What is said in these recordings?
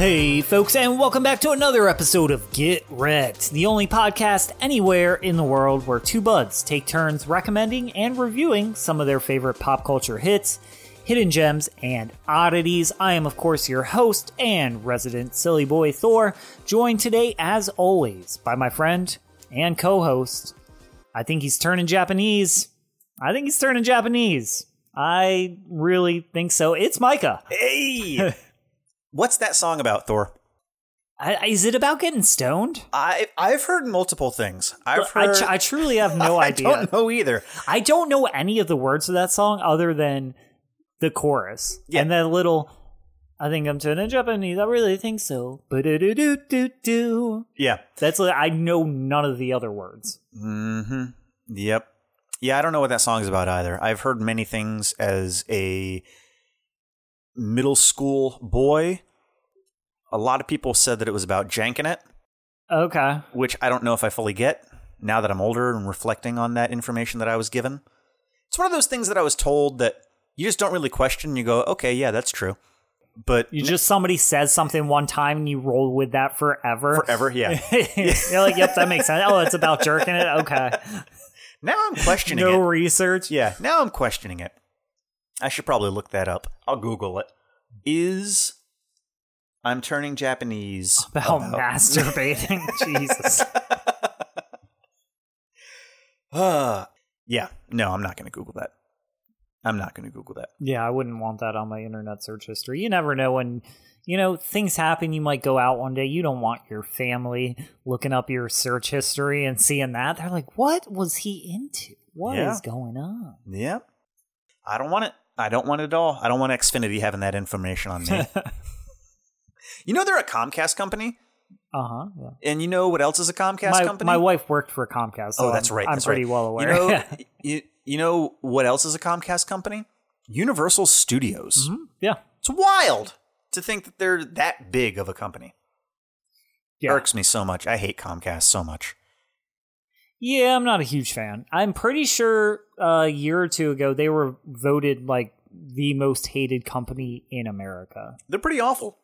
Hey, folks, and welcome back to another episode of Get Wrecked, the only podcast anywhere in the world where two buds take turns recommending and reviewing some of their favorite pop culture hits, hidden gems, and oddities. I am, of course, your host and resident silly boy Thor, joined today, as always, by my friend and co host. I think he's turning Japanese. I think he's turning Japanese. I really think so. It's Micah. Hey! What's that song about, Thor? I, is it about getting stoned? I I've heard multiple things. I've I, heard. tr- I truly have no I idea. I don't know either. I don't know any of the words of that song other than the chorus Yeah. and that little. I think I'm turning Japanese. I really think so. Ba-do-do-do-do-do. Yeah. That's like, I know none of the other words. Mm-hmm. Yep. Yeah, I don't know what that song is about either. I've heard many things as a middle school boy. A lot of people said that it was about janking it, Okay. which I don't know if I fully get now that I'm older and reflecting on that information that I was given. It's one of those things that I was told that you just don't really question. You go, okay, yeah, that's true. But You just somebody says something one time and you roll with that forever. forever, yeah. You're like, yep, that makes sense. Oh, it's about jerking it. Okay. Now I'm questioning No it. research. Yeah, now I'm questioning it. I should probably look that up. I'll Google it. Is I'm turning Japanese About masturbating. Jesus. Uh, yeah, no, I'm not going to Google that. I'm not going to Google that. Yeah, I wouldn't want that on my internet search history. You never know when, you know, things happen. You might go out one day. You don't want your family looking up your search history and seeing that. They're like, what was he into? What is Yeah. going on? Yep. I don't want it. I don't want it at all. I don't want Xfinity having that information on me. You know they're a Comcast company, Uh huh. Yeah. and you know what else is a Comcast My, company? my wife worked for Comcast. So oh, that's I'm, right. I'm pretty right. well aware. You know, yeah. you, you know what else is a Comcast company? Universal Studios. Mhm. yeah. It's wild to think that they're that big of a company. Yeah. Irks me so much. I hate Comcast so much. Yeah, I'm not a huge fan. I'm pretty sure a year or two ago they were voted like the most hated company in America. They're pretty awful.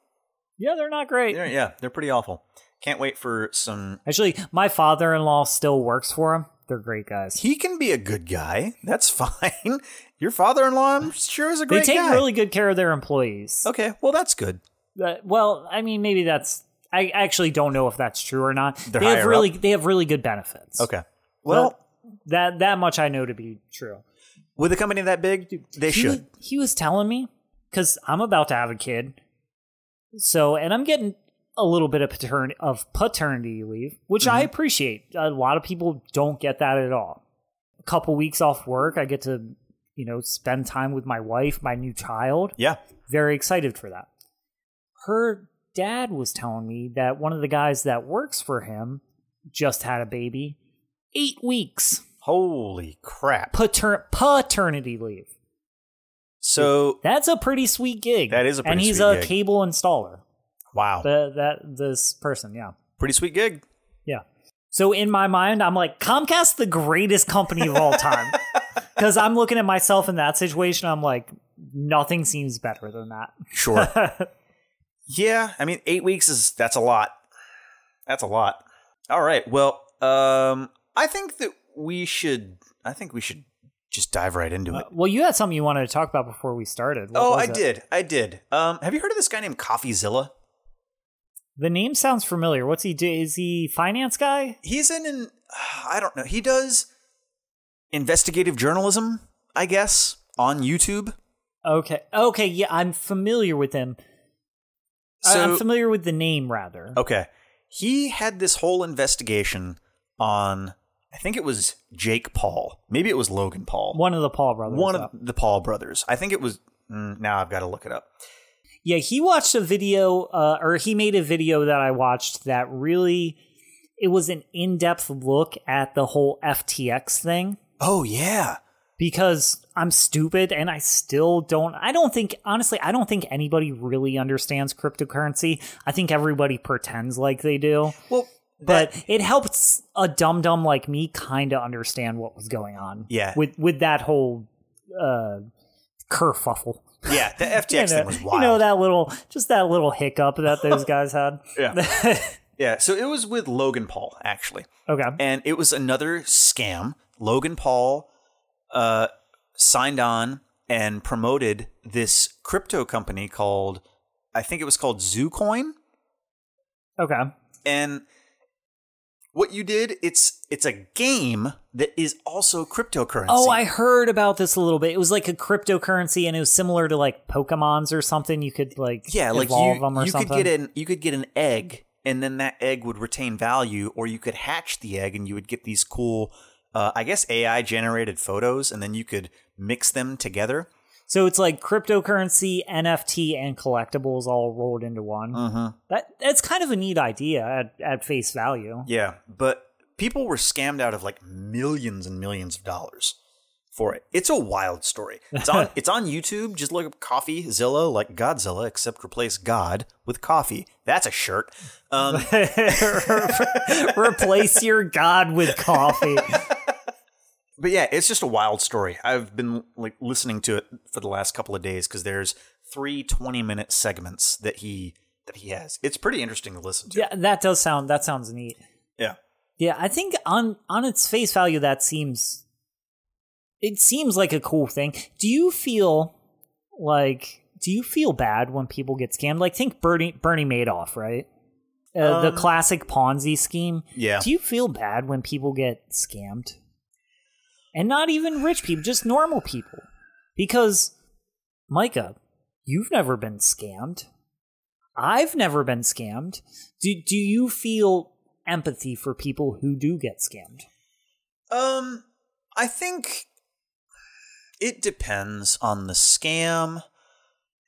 Yeah, they're not great. They're, yeah, they're pretty awful. Can't wait for some. Actually, my father-in-law still works for them. They're great guys. He can be a good guy. That's fine. Your father-in-law, I'm sure, is a great guy. They take guy. really good care of their employees. okay. Well, that's good. Uh, well, I mean, maybe that's. I actually don't know if that's true or not. They're they have really, they have really good benefits. Okay. Well, that that much I know to be true. with a company that big, they he should. He was telling me because I'm about to have a kid, so and I'm getting a little bit of paternity of paternity leave, which I Mm-hmm. appreciate. A lot of people don't get that at all. A couple weeks off work, I get to you know spend time with my wife, my new child. Yeah. Very excited for that. Her dad was telling me that one of the guys that works for him just had a baby. Eight weeks Holy crap. pater- paternity leave. So, That's a pretty sweet gig. That is a pretty sweet gig. and he's a gig. cable installer. wow. The, that this person, yeah, Pretty sweet gig. yeah. So in my mind, I'm like Comcast, the greatest company of all time, because I'm looking at myself in that situation. I'm like, nothing seems better than that. Sure. yeah. I mean, eight weeks is, that's a lot. That's a lot. All right. Well, um, I think that we should, I think we should just dive right into it. well, you had something you wanted to talk about before we started. What oh, I it? did. I did. Um, have you heard of this guy named CoffeeZilla? The name sounds familiar. What's he do? Is he finance guy? He's in an, I don't know. He does investigative journalism, I guess, on YouTube. Okay, okay, yeah, I'm familiar with him. So, I'm familiar with the name rather. okay. He had this whole investigation on, I think it was Jake Paul. Maybe it was Logan Paul. One of the Paul brothers. One of the Paul brothers. I think it was, mm, now I've got to look it up. Yeah, he watched a video, uh, or he made a video that I watched that really, it was an in depth look at the whole FTX thing Oh, yeah. because I'm stupid and I still don't, I don't think, honestly, I don't think anybody really understands cryptocurrency. I think everybody pretends like they do. Well, But it helps a dum dum like me kind of understand what was going on. Yeah. With with that whole uh, kerfuffle. Yeah, the FTX you know, thing was wild. You know that little, just that little hiccup that those guys had. Yeah. yeah, so it was with Logan Paul actually. Okay. and it was another scam. Logan Paul uh, signed on and promoted this crypto company called, I think it was called ZooCoin. Okay. And what you did, it's it's a game that is also cryptocurrency. Oh, I heard about this a little bit. It was like a cryptocurrency, and it was similar to like Pokemon's or something. You could like yeah, like evolve you, them or you something. could get an you could get an egg, and then that egg would retain value, or you could hatch the egg, and you would get these cool, uh, I guess AI generated photos, and then you could mix them together. So it's like cryptocurrency, NFT, and collectibles all rolled into one. Mm-hmm. That that's kind of a neat idea at, at face value. Yeah, but people were scammed out of like millions and millions of dollars for it. It's a wild story. It's on it's on YouTube. Just look up Coffee Zilla, like Godzilla, except replace God with coffee. That's a shirt. Um, Replace your god with coffee. but yeah, it's just a wild story. I've been like listening to it for the last couple of days because there's three 20 minute segments that he that he has. It's pretty interesting to listen to. yeah, that does sound that sounds neat. Yeah. Yeah, I think on on its face value, that seems it seems like a cool thing. Do you feel like do you feel bad when people get scammed? Like think Bernie Bernie Madoff, right? Uh, the Um, classic Ponzi scheme. Yeah. Do you feel bad when people get scammed? And not even rich people, just normal people. Because Micah, you've never been scammed. I've never been scammed. Do do you feel empathy for people who do get scammed? Um, I think it depends on the scam,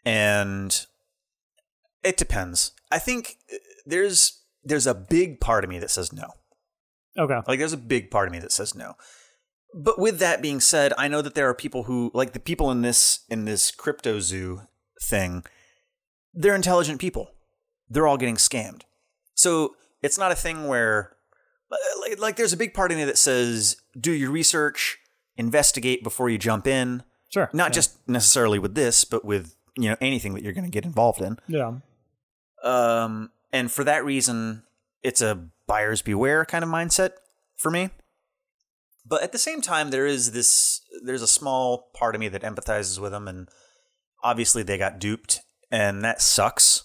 and it depends. I think uh, there's there's a big part of me that says no. Okay. Like there's a big part of me that says no. But with that being said, I know that there are people who like the people in this in this crypto zoo thing. They're intelligent people. They're all getting scammed. So it's not a thing where like, like there's a big part of me that says do your research, investigate before you jump in. Sure. Not Yeah. just necessarily with this, but with you know anything that you're going to get involved in. Yeah. Um, and for that reason, it's a buyer's beware kind of mindset for me. But at the same time, there is this, there's a small part of me that empathizes with them. And obviously, they got duped, and that sucks.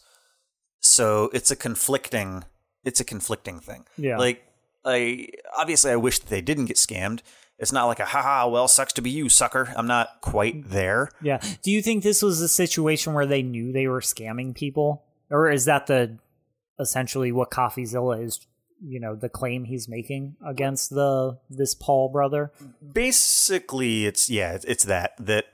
So it's a conflicting, it's a conflicting thing. Yeah. Like, I obviously, I wish that they didn't get scammed. It's not like a haha, well, sucks to be you, sucker. I'm not quite mm-hmm. there. Yeah. Do you think this was a situation where they knew they were scamming people? Or is that the essentially what CoffeeZilla is, you know, the claim he's making against the this Paul brother? basically it's yeah it's, that that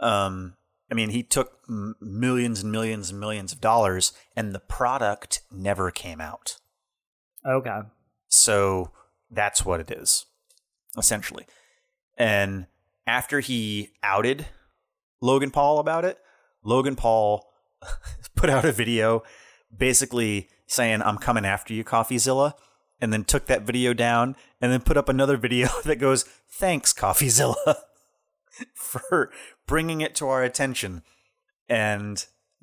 um i mean he took m- millions and millions and millions of dollars and the product never came out Okay. so that's what it is essentially and after he outed logan paul about it logan paul put out a video basically saying i'm coming after you coffeezilla and then took that video down and then put up another video that goes thanks coffeezilla for bringing it to our attention. And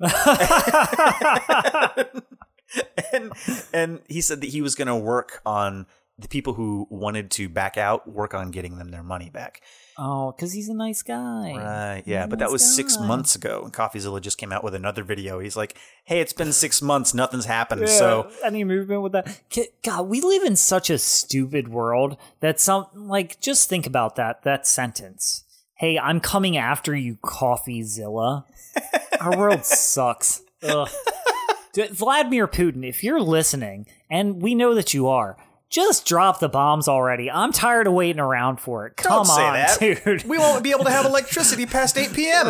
and and he said that he was going to work on the people who wanted to back out work on getting them their money back. Oh, because he's a nice guy. right yeah He's but that nice was six months ago and coffeezilla just came out with another video. He's like hey it's been six months nothing's happened Yeah, so any movement with that? God we live in such a stupid world that some like just think about that that sentence. Hey i'm coming after you coffeezilla. Our world sucks. Ugh. Vladimir putin if you're listening and we know that you are just drop the bombs already i'm tired of waiting around for it come on that. dude we won't be able to have electricity past 8 p.m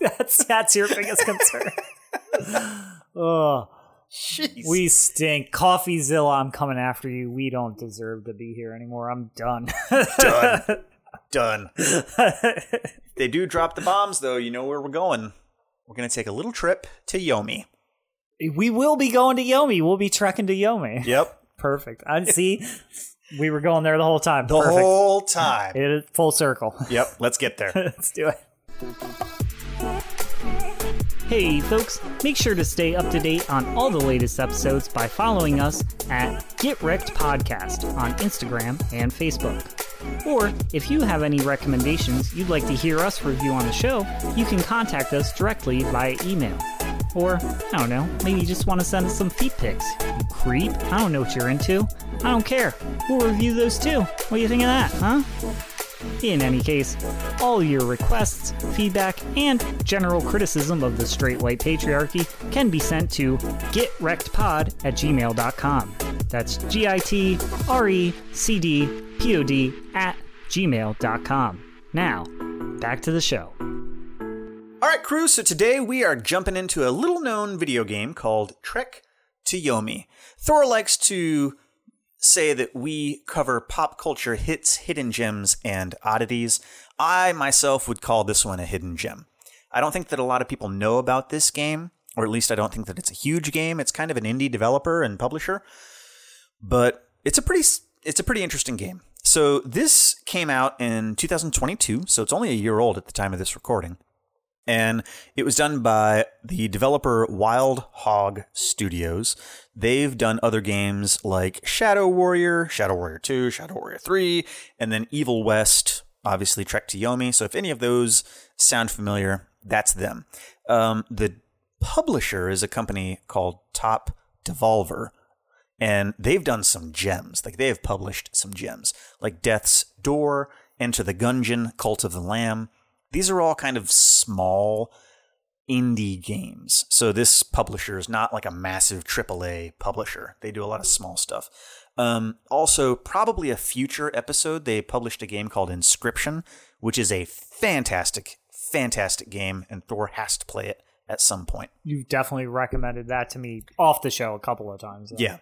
that's that's your biggest concern Ugh. Jeez. We stink. CoffeeZilla, I'm coming after you. We don't deserve to be here anymore. I'm done. done done they do drop the bombs though you know where we're going we're going to take a little trip to yomi we will be going to Yomi. We'll be trekking to Yomi. yep Perfect. I see. We were going there the whole time. the Perfect. whole time It is full circle. yep let's get there Let's do it. Hey, folks, make sure to stay up to date on all the latest episodes by following us at Get Wrecked Podcast on Instagram and Facebook. Or if you have any recommendations you'd like to hear us review on the show, you can contact us directly via email. Or, I don't know, maybe you just want to send us some feet pics. You creep. I don't know what you're into. I don't care. We'll review those too. What do you think of that, huh? In any case, all your requests, feedback, and general criticism of the straight white patriarchy can be sent to getrectpod at gmail.com. That's G I T R E C D P O D at gmail.com. Now, back to the show. All right, crew. So today we are jumping into a little known video game called Trek to Yomi. Thor likes to say that we cover pop culture hits, hidden gems, and oddities. I myself would call this one a hidden gem. I don't think that a lot of people know about this game, or at least I don't think that it's a huge game. It's kind of an indie developer and publisher, but it's a pretty it's a pretty interesting game. So this came out in 2022, so it's only a year old at the time of this recording. And it was done by the developer Wild Hog Studios. They've done other games like Shadow Warrior, Shadow Warrior 2, Shadow Warrior 3, and then Evil West, obviously Trek to Yomi. So if any of those sound familiar, that's them. Um, the publisher is a company called Top Devolver, and they've done some gems. Like they have published some gems, like Death's Door, Enter the Gungeon, Cult of the Lamb. These are all kind of small indie games. So this publisher is not like a massive AAA publisher. They do a lot of small stuff. Um, also, probably a future episode, they published a game called Inscryption, which is a fantastic, fantastic game, and Thor has to play it at some point. You've definitely recommended that to me off the show a couple of times. though. Yeah.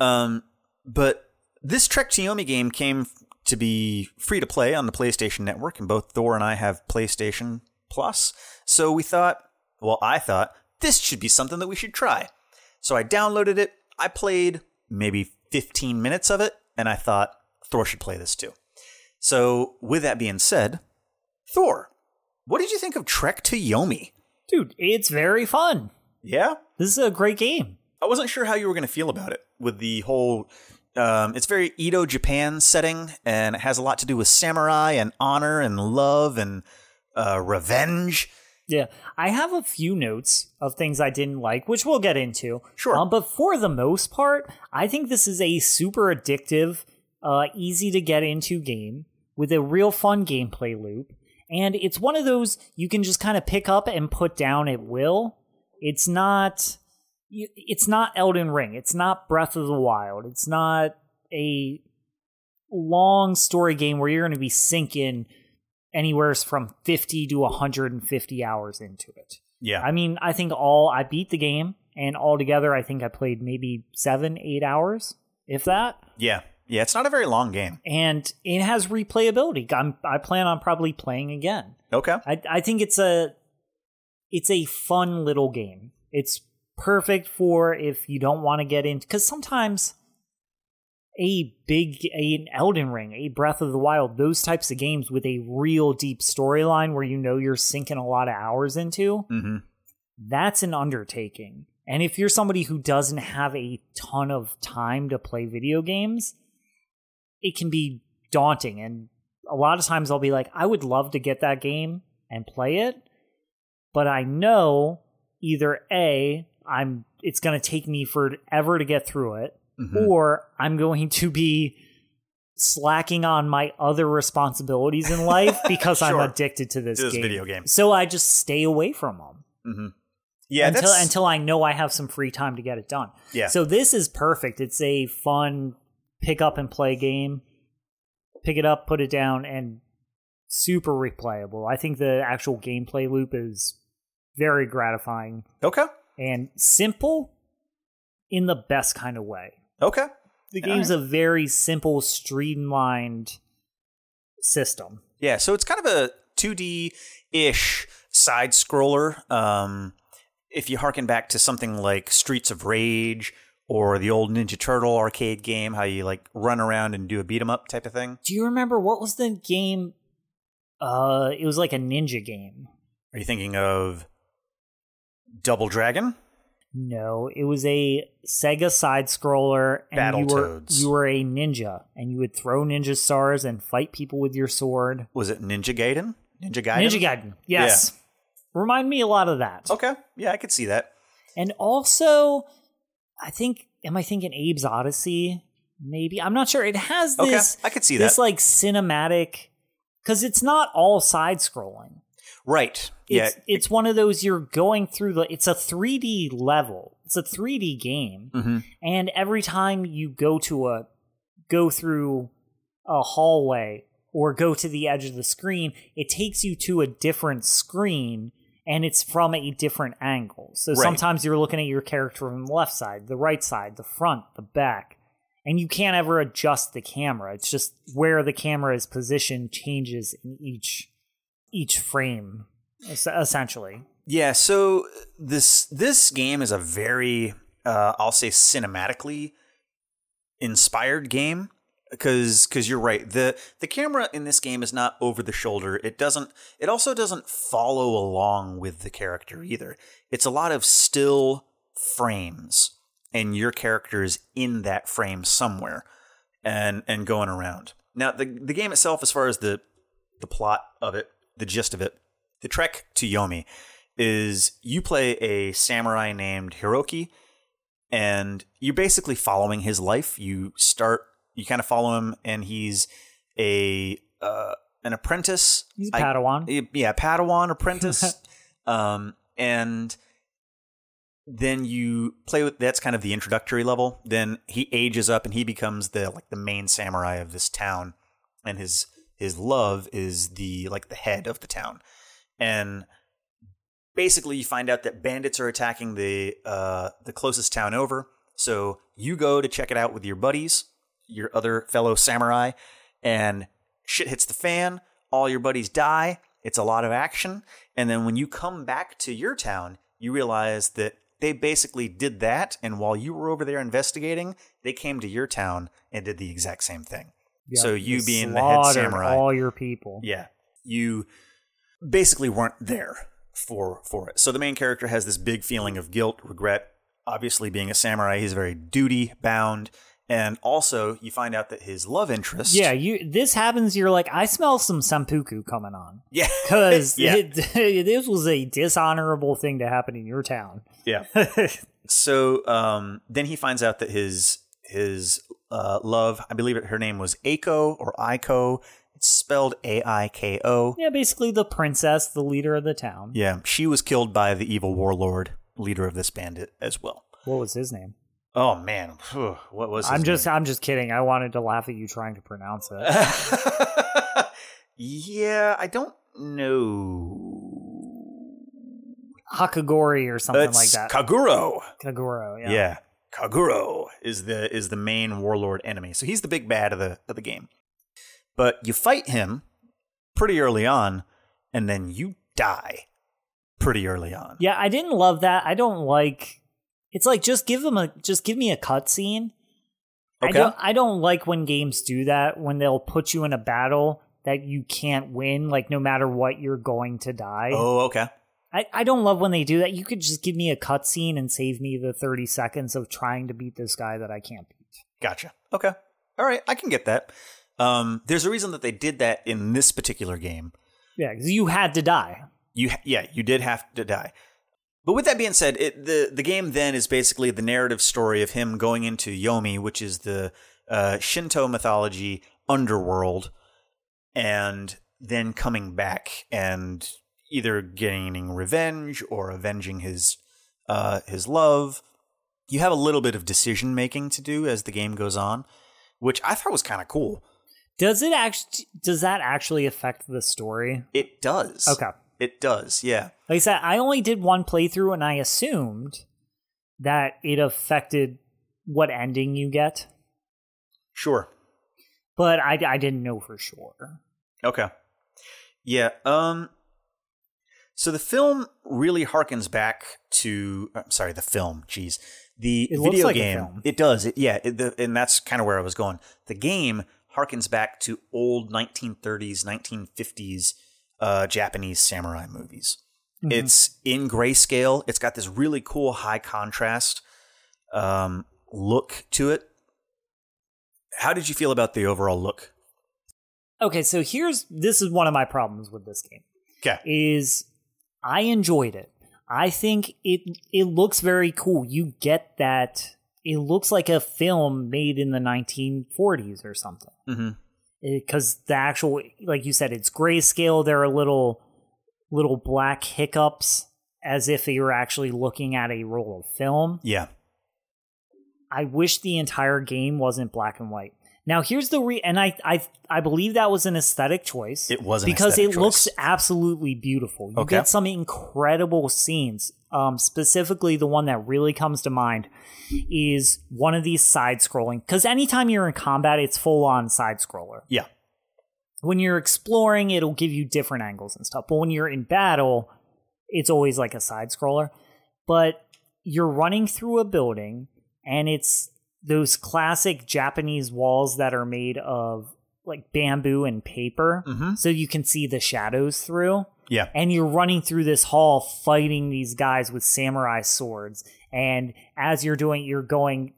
Um, but this Trek to Yomi game came to be free to play on the PlayStation Network, and both Thor and I have PlayStation Plus. So we thought, well, I thought this should be something that we should try. So I downloaded it. I played maybe 15 minutes of it, and I thought Thor should play this too. So with that being said, Thor, what did you think of Trek to Yomi? Dude, it's very fun. Yeah? This is a great game. I wasn't sure how you were going to feel about it with the whole. Um, it's very Edo Japan setting, and it has a lot to do with samurai and honor and love and uh, revenge. Yeah, I have a few notes of things I didn't like, which we'll get into. Sure. Um, but for the most part, I think this is a super addictive, uh, easy to get into game with a real fun gameplay loop. And it's one of those you can just kind of pick up and put down at will. It's not. It's not Elden Ring. It's not Breath of the Wild. It's not a long story game where you're going to be sinking anywhere from 50 to 150 hours into it. Yeah. I mean, I think all I beat the game, and altogether, I think I played maybe seven, eight hours, if that. yeah. Yeah. It's not a very long game. And it has replayability. I'm, I plan on probably playing again. Okay. I, I think it's a it's a fun little game. It's perfect for if you don't want to get in because sometimes a big a, an Elden Ring, a Breath of the Wild, those types of games with a real deep storyline where you know you're sinking a lot of hours into, Mm-hmm. that's an undertaking. And if you're somebody who doesn't have a ton of time to play video games, it can be daunting. And a lot of times I'll be like, I would love to get that game and play it, but I know either A, I'm it's going to take me forever to get through it, Mhm. or I'm going to be slacking on my other responsibilities in life because I'm addicted to this, To this game. video game. So I just stay away from them Mm-hmm. Yeah. until that's, until I know I have some free time to get it done. yeah. So this is perfect. It's a fun pick up and play game. Pick it up, put it down, and super replayable. I think the actual gameplay loop is very gratifying okay. And simple in the best kind of way. Okay. The game's a very simple, streamlined system. Yeah, so it's kind of a 2D ish side scroller. Um, if you harken back to something like Streets of Rage or the old Ninja Turtle arcade game, how you like run around and do a beat 'em up type of thing. Do you remember what was the game? Uh, it was like a ninja game. Are you thinking of Double Dragon. No, it was a Sega side scroller, and you were Battletoads. you were a ninja, and you would throw ninja stars and fight people with your sword. Was it Ninja Gaiden? Ninja Gaiden. Ninja Gaiden, yes. Remind me a lot of that. Okay, yeah, I could see that. And also, I think, am I thinking Abe's Oddysee? Maybe I'm not sure. It has Okay, this. I could see this that. like cinematic, because it's not all side scrolling. Right. Yeah. It's, it's one of those you're going through the. It's a 3D level. It's a 3D game, hmm and every time you go to a go through a hallway or go to the edge of the screen, it takes you to a different screen and it's from a different angle. So Right. sometimes you're looking at your character from the left side, the right side, the front, the back, and you can't ever adjust the camera. It's just where the camera is positioned changes in each each frame essentially. Yeah, so this this game is a very uh, I'll say cinematically inspired game because because you're right. The the camera in this game is not over the shoulder. It doesn't it also doesn't follow along with the character either. It's a lot of still frames and your character is in that frame somewhere and and going around. Now the the game itself as far as the the plot of it the gist of it the trek to yomi is you play a samurai named hiroki and you're basically following his life. You start, you kind of follow him, and he's a uh, an apprentice. He's a I- Padawan. yeah, Padawan apprentice. um, and then you play with that's kind of the introductory level. Then he ages up and he becomes the like the main samurai of this town, and his his love is the like the head of the town, and basically you find out that bandits are attacking the uh, the closest town over. So you go to check it out with your buddies, your other fellow samurai, and shit hits the fan. All your buddies die. It's a lot of action, and then when you come back to your town, you realize that they basically did that. And while you were over there investigating, they came to your town and did the exact same thing. Yeah, so you they being the head samurai, all your people. yeah, you basically weren't there for for it. So the main character has this big feeling of guilt, regret. Obviously, being a samurai, he's very duty bound, and also you find out that his love interest, Yeah, you. This happens. You're like, I smell some sampuku coming on yeah, because Yeah. this was a dishonorable thing to happen in your town. yeah. So um, then he finds out that his his uh, love, I believe it, her name was Aiko or Aiko. It's spelled A I K O. yeah, basically the princess, the leader of the town. Yeah, she was killed by the evil warlord, leader of this bandit as well. What was his name? Oh man, what was? I'm just, name? I'm just kidding. I wanted to laugh at you trying to pronounce it. yeah, I don't know. Hakagori or something It's like that. Kaguro. Kaguro. Yeah. Yeah. Kaguro is the is the main warlord enemy. So he's the big bad of the of the game. But you fight him pretty early on, and then you die pretty early on. Yeah, I didn't love that. I don't like. It's like just give him a, just give me a cutscene. I Okay. don't I don't like when games do that when they'll put you in a battle that you can't win like no matter what you're going to die. Oh, okay. I, I don't love when they do that. You could just give me a cutscene and save me the 30 seconds of trying to beat this guy that I can't beat. Gotcha. Okay. All right, I can get that. Um, there's a reason that they did that in this particular game. Yeah, you had to die. You ha- yeah, you did have to die. But with that being said, it, the the game then is basically the narrative story of him going into Yomi, which is the uh, Shinto mythology underworld, and then coming back and either gaining revenge or avenging his uh, his love. You have a little bit of decision making to do as the game goes on, which I thought was kind of cool. Does it actually does that actually affect the story? It does. Okay. It does. Yeah. Like I said, I only did one playthrough and I assumed that it affected what ending you get, Sure. but I, I didn't know for sure. Okay. Yeah. Um. So the film really harkens back to. I'm sorry, the film. Jeez, the It video like game. It does. It, yeah. It, the, and that's kind of where I was going. The game harkens back to old 1930s, 1950s uh, Japanese samurai movies. It's in grayscale. It's got this really cool high contrast um, look to it. How did you feel about the overall look? Okay, so here's this is one of my problems with this game. Okay. Is I enjoyed it. I think it it looks very cool. You get that it looks like a film made in the 1940s or something. Mm-hmm. Because the actual, like you said, it's grayscale. There are little little black hiccups as if you're actually looking at a roll of film. Yeah. I wish the entire game wasn't black and white. Now here's the re and I I I believe that was an aesthetic choice. It was because it looks absolutely beautiful. You Okay. get some incredible scenes. Um, specifically, the one that really comes to mind is one of these side scrolling. Because anytime you're in combat, it's full on side scroller. Yeah. When you're exploring, it'll give you different angles and stuff. But when you're in battle, it's always like a side scroller. But you're running through a building, and it's those classic Japanese walls that are made of like bamboo and paper, Mhm. so you can see the shadows through. Yeah. And you're running through this hall fighting these guys with samurai swords. And as you're doing, you're going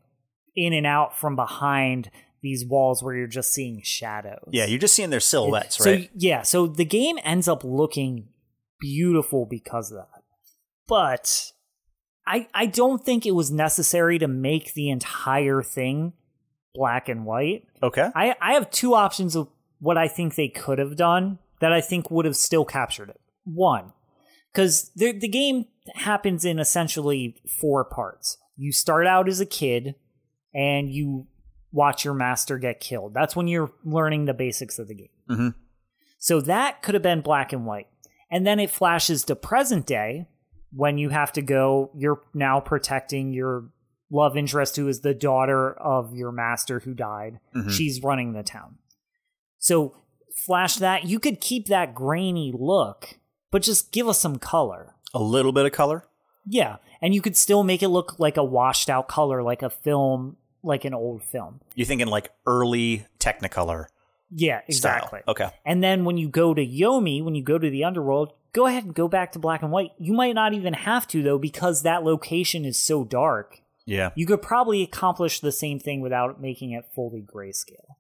in and out from behind these walls where you're just seeing shadows. Yeah. You're just seeing their silhouettes, So right? yeah, so the game ends up looking beautiful because of that. But I I don't think it was necessary to make the entire thing black and white. okay. I I have two options of what I think they could have done that I think would have still captured it. One, because the the game happens in essentially four parts. You start out as a kid, and you watch your master get killed. That's when you're learning the basics of the game. Mhm. So that could have been black and white, and then it flashes to present day when you have to go. You're now protecting your love interest, who is the daughter of your master who died. Mhm. She's running the town. So flash that. You could keep that grainy look, but just give us some color. A little bit of color. Yeah, and you could still make it look like a washed out color, like a film, like an old film. You're thinking like early Technicolor Yeah, style. exactly. Okay. And then when you go to Yomi, when you go to the underworld, go ahead and go back to black and white. You might not even have to though, because that location is so dark. Yeah. You could probably accomplish the same thing without making it fully grayscale.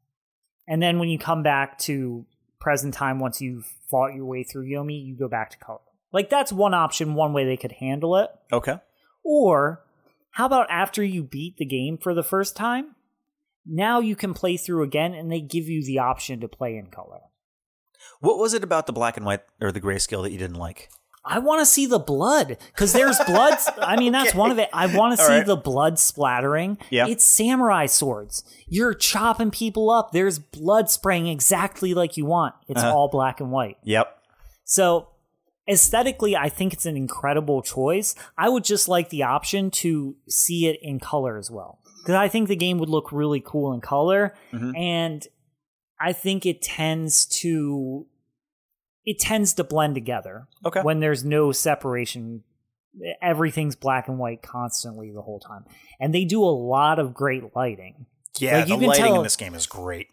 And then when you come back to present time, once you've fought your way through Yomi, you go back to color. Like that's one option, one way they could handle it. Okay. Or how about after you beat the game for the first time? Now you can play through again and they give you the option to play in color. What was it about the black and white or the grayscale that you didn't like? I want to see the blood because there's blood. I mean, that's one of it. I want to see right. the blood splattering. Yeah. It's samurai swords. You're chopping people up. There's blood spraying exactly like you want. It's Uh-huh. all black and white. Yep. So aesthetically, I think it's an incredible choice. I would just like the option to see it in color as well. Because I think the game would look really cool in color. Mhm. And I think it tends to it tends to blend together Okay. when there's no separation. Everything's black and white constantly the whole time. And they do a lot of great lighting. yeah, like, you the can lighting tell- in this game is great.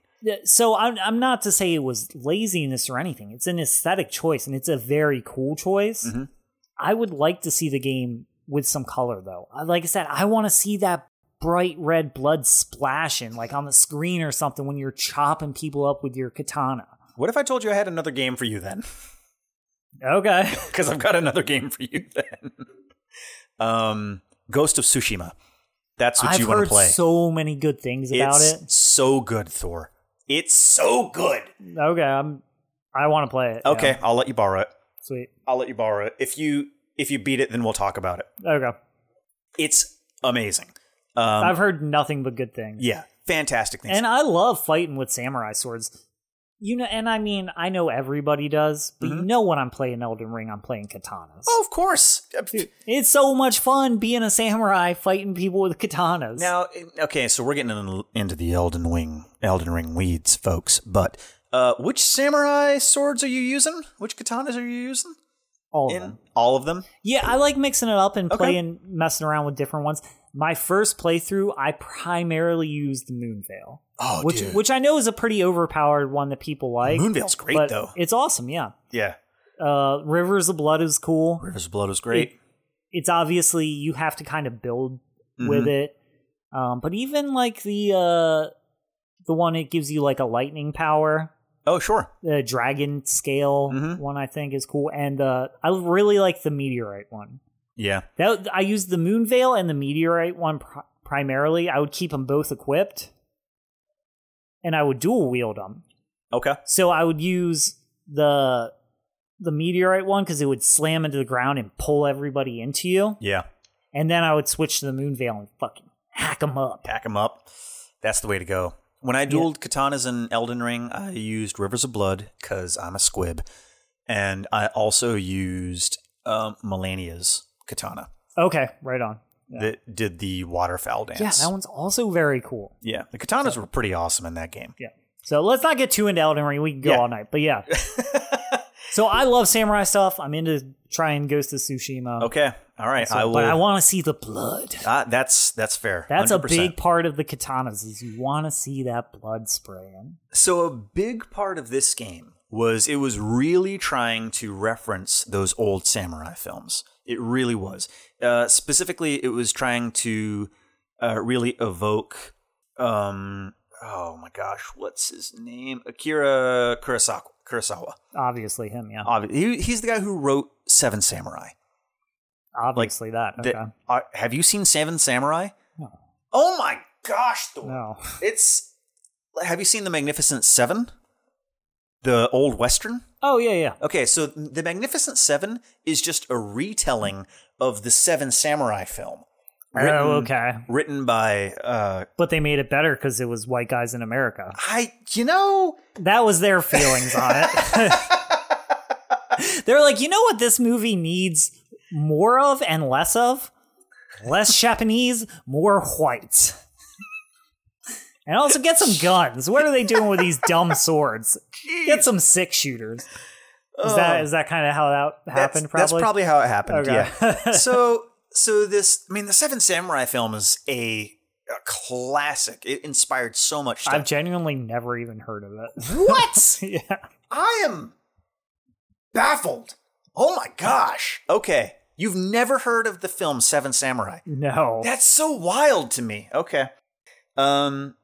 So I'm I'm not to say it was laziness or anything. It's an aesthetic choice and it's a very cool choice. Mhm. I would like to see the game with some color though. Like I said, I want to see that bright red blood splashing like on the screen or something when you're chopping people up with your katana. What if I told you I had another game for you then? Okay. Because I've got another game for you then. um, Ghost of Tsushima. That's what I've you want to play. so many good things about it's it. so good, Thor. It's so good. Okay, I'm I want to play it. Okay, yeah. I'll let you borrow it. Sweet. I'll let you borrow it. If you if you beat it, then we'll talk about it. Okay. It's amazing. Um, I've heard nothing but good things. yeah, fantastic things. And I love fighting with samurai swords. You know, and I mean, I know everybody does, but you know when I'm playing Elden Ring, I'm playing katanas. Mm-hmm. oh, of course. It's so much fun being a samurai fighting people with katanas. Now, okay, so we're getting into the Elden Ring, Elden Ring weeds, folks. But uh, which samurai swords are you using? Which katanas are you using? all of In them. all of them. Yeah, I like mixing it up and Okay. playing, messing around with different ones. My first playthrough, I primarily used Moonveil, Oh, which dude. which I know is a pretty overpowered one that people like. Moonveil's great though. It's awesome, yeah. Yeah. Uh, Rivers of Blood is cool. Rivers of Blood is great. It's obviously you have to kind of build with Mhm. it. Um, but even like the uh, the one it gives you like a lightning power, oh, sure. the dragon scale Mhm. one I think is cool, and uh, I really like the meteorite one. Yeah. That I used the Moonveil and the meteorite one pr- primarily. I would keep them both equipped, and I would dual wield them. Okay. So I would use the the meteorite one because it would slam into the ground and pull everybody into you, Yeah. and then I would switch to the Moonveil and fucking hack them up. Pack them up. That's the way to go. When I dueled katanas in Elden Ring, I used Rivers of Blood because I'm a squib. And I also used um, Melania's katana Okay, right on. that did the waterfowl dance. Yeah, that one's also very cool. Yeah, the katanas were pretty awesome in that game. Yeah. So let's not get too into Elden Ring. We can go Yeah. all night, but yeah. so I love samurai stuff. I'm into trying Ghost of Tsushima. Okay, all right. So- I will. But I want to see the blood. Ah, that's that's fair. That's a 100%. big part of the katanas is you want to see that blood spraying. So a big part of this game was it was really trying to reference those old samurai films. It really was. Uh, specifically, it was trying to uh, really evoke. Um, oh my gosh, what's his name? Akira Kurosawa. Kurosawa. Obviously him, yeah. Obvi- He, he's the guy who wrote Seven Samurai. Obviously that. Okay. The- uh, have you seen Seven Samurai? No. Oh my gosh, Thor. no. It's. Have you seen The Magnificent Seven? The old western? Oh yeah, yeah. Okay, so The Magnificent Seven is just a retelling of the Seven Samurai film. Written, Oh, okay. Written by, uh, But they made it better because it was white guys in America. I, you know, That was their feelings on it. They're like, you know what this movie needs more of and less of? Less Japanese, more white. And also get some guns. What are they doing with these dumb swords? Get some six shooters. Is that is that kind of how that Oh. that's, happened? that's Probably. probably how it happened. Okay. Yeah. so, so this, I mean, the Seven Samurai film is a, a classic. It inspired so much stuff. I've genuinely never even heard of it. what? yeah. I am baffled. Oh my gosh. Okay. You've never heard of the film Seven Samurai. No. That's so wild to me. Okay. Um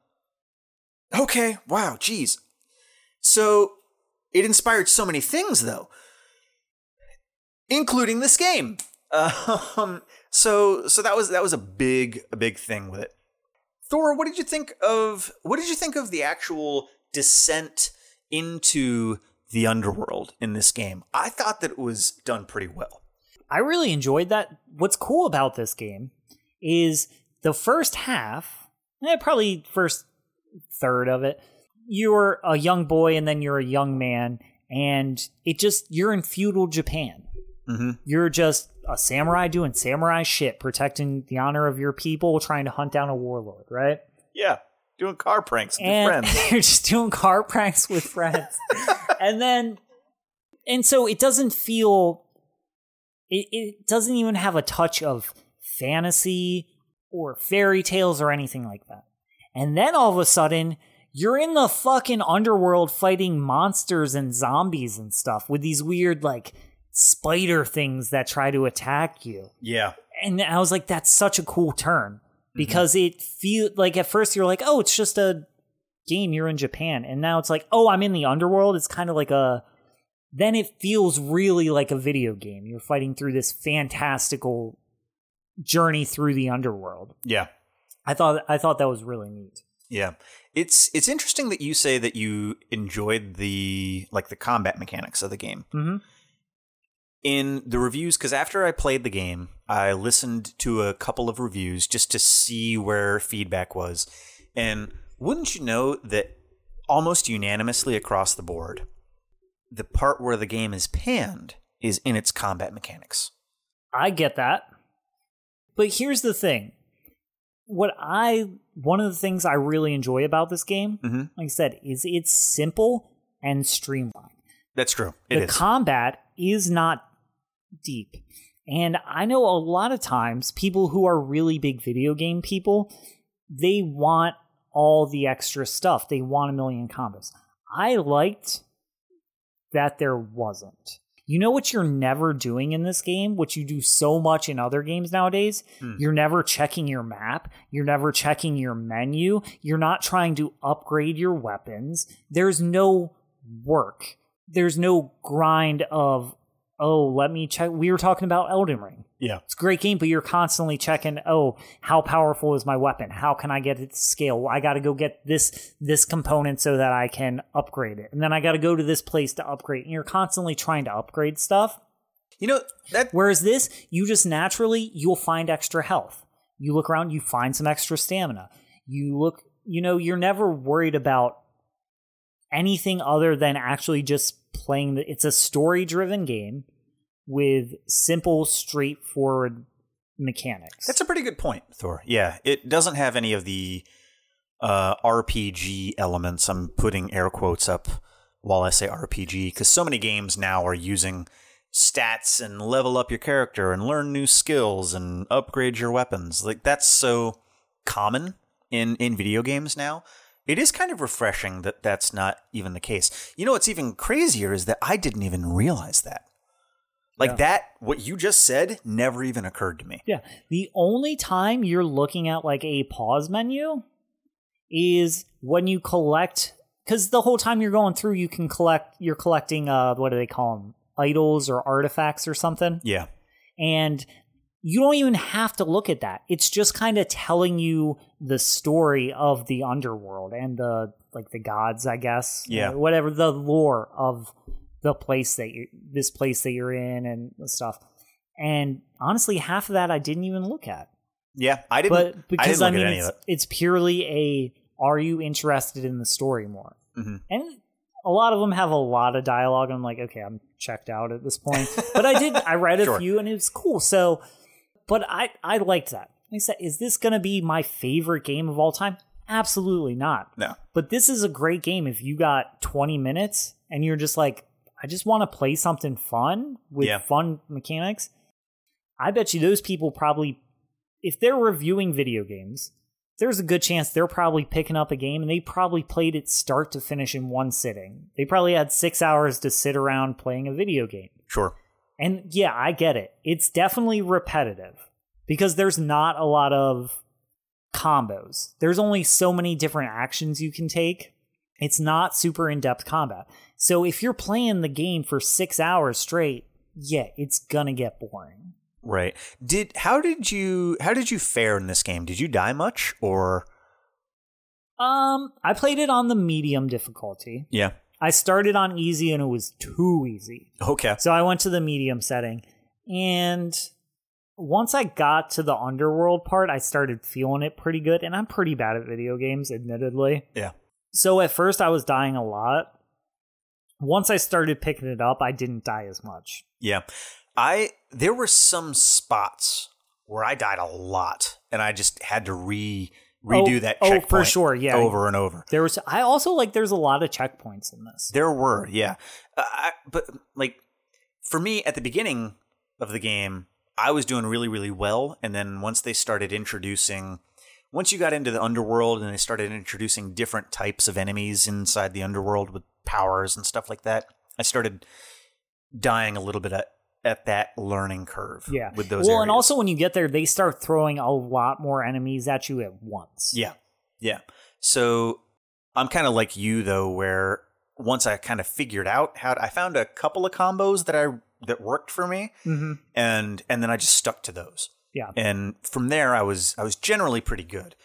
Okay. Wow, geez. So it inspired so many things though. Including this game. Um so so that was that was a big a big thing with it. Thor, what did you think of what did you think of the actual descent into the underworld in this game? I thought that it was done pretty well. I really enjoyed that. What's cool about this game is the first half, eh, probably first third of it, you're a young boy and then you're a young man, and it just, you're in feudal Japan. Mm-hmm. You're just a samurai doing samurai shit, protecting the honor of your people, trying to hunt down a warlord, right? Yeah. Doing car pranks with and friends. you're just doing car pranks with friends and then and so it doesn't feel it, it doesn't even have a touch of fantasy or fairy tales or anything like that and then all of a sudden you're in the fucking underworld fighting monsters and zombies and stuff with these weird like spider things that try to attack you Yeah. and I was like, that's such a cool turn mm-hmm. because it feel like at first you're like, oh, it's just a game. You're in Japan, and now it's like, oh, I'm in the underworld. It's kind of like a. Then it feels really like a video game. You're fighting through this fantastical journey through the underworld. Yeah. I thought I thought that was really neat. Yeah. It's it's interesting that you say that you enjoyed the like the combat mechanics of the game. Mm-hmm. In the reviews cuz after I played the game, I listened to a couple of reviews just to see where feedback was. And wouldn't you know that almost unanimously across the board, the part where the game is panned is in its combat mechanics. I get that. But here's the thing. What I one of the things I really enjoy about this game, Mhm. like I said, is it's simple and streamlined. That's true. It the is. combat is not deep. And I know a lot of times people who are really big video game people, they want all the extra stuff. They want a million combos. I liked that there wasn't. You know what you're never doing in this game, which you do so much in other games nowadays? Hmm. You're never checking your map. You're never checking your menu. You're not trying to upgrade your weapons. There's no work. There's no grind of, oh, let me check. We were talking about Elden Ring. Yeah. It's a great game, but you're constantly checking, oh, how powerful is my weapon? How can I get it to scale? I got to go get this this component so that I can upgrade it. And then I got to go to this place to upgrade. And you're constantly trying to upgrade stuff. You know, that Whereas this, you just naturally you'll find extra health. You look around, you find some extra stamina. You look, you know, you're never worried about anything other than actually just playing the it's a story-driven game with simple, straightforward mechanics. That's a pretty good point, Thor. Yeah, it doesn't have any of the uh, RPG elements. I'm putting air quotes up while I say RPG because so many games now are using stats and level up your character and learn new skills and upgrade your weapons. Like that's so common in in video games now. It is kind of refreshing that that's not even the case. You know what's even crazier is that I didn't even realize that. Like Yeah. that what you just said never even occurred to me. Yeah. The only time you're looking at like a pause menu is when you collect because the whole time you're going through you can collect you're collecting uh what do they call them idols or artifacts or something Yeah. and you don't even have to look at that it's just kind of telling you the story of the underworld and the like the gods i guess Yeah. whatever the lore of the place that you this place that you're in and stuff and honestly half of that i didn't even look at Yeah, I didn't. but I because didn't I, mean, at any of it's, it. it's purely a are you interested in the story more? Mhm. And a lot of them have a lot of dialogue. And I'm like, okay, I'm checked out at this point. but I did, I read a Sure. few and it was cool. So, but I, I liked that. I said, is this going to be my favorite game of all time? Absolutely not. No. But this is a great game if you got 20 minutes and you're just like, I just want to play something fun with Yeah. fun mechanics. I bet you those people probably, if they're reviewing video games, there's a good chance they're probably picking up a game and they probably played it start to finish in one sitting. They probably had six hours to sit around playing a video game. Sure. And yeah, I get it. It's definitely repetitive because there's not a lot of combos. There's only so many different actions you can take. It's not super in depth combat. So if you're playing the game for six hours straight, yeah, it's gonna get boring. Right. Did how did you how did you fare in this game? Did you die much or Um, I played it on the medium difficulty. Yeah. I started on easy and it was too easy. Okay. So I went to the medium setting and once I got to the underworld part, I started feeling it pretty good and I'm pretty bad at video games admittedly. Yeah. So at first I was dying a lot. Once I started picking it up, I didn't die as much. Yeah. I there were some spots where I died a lot and I just had to re redo Oh, that oh, checkpoint for sure, yeah. over and over. There was I also like there's a lot of checkpoints in this. There were, yeah. Uh, I, but like for me at the beginning of the game, I was doing really really well and then once they started introducing once you got into the underworld and they started introducing different types of enemies inside the underworld with powers and stuff like that, I started dying a little bit at, at that learning curve Yeah. with those well, and also when you get there, they start throwing a lot more enemies at you at once. Yeah. Yeah. So I'm kind of like you though, where once I kind of figured out how to, I found a couple of combos that I that worked for me, Mm-hmm. and and then I just stuck to those. Yeah. And from there, I was I was generally pretty good.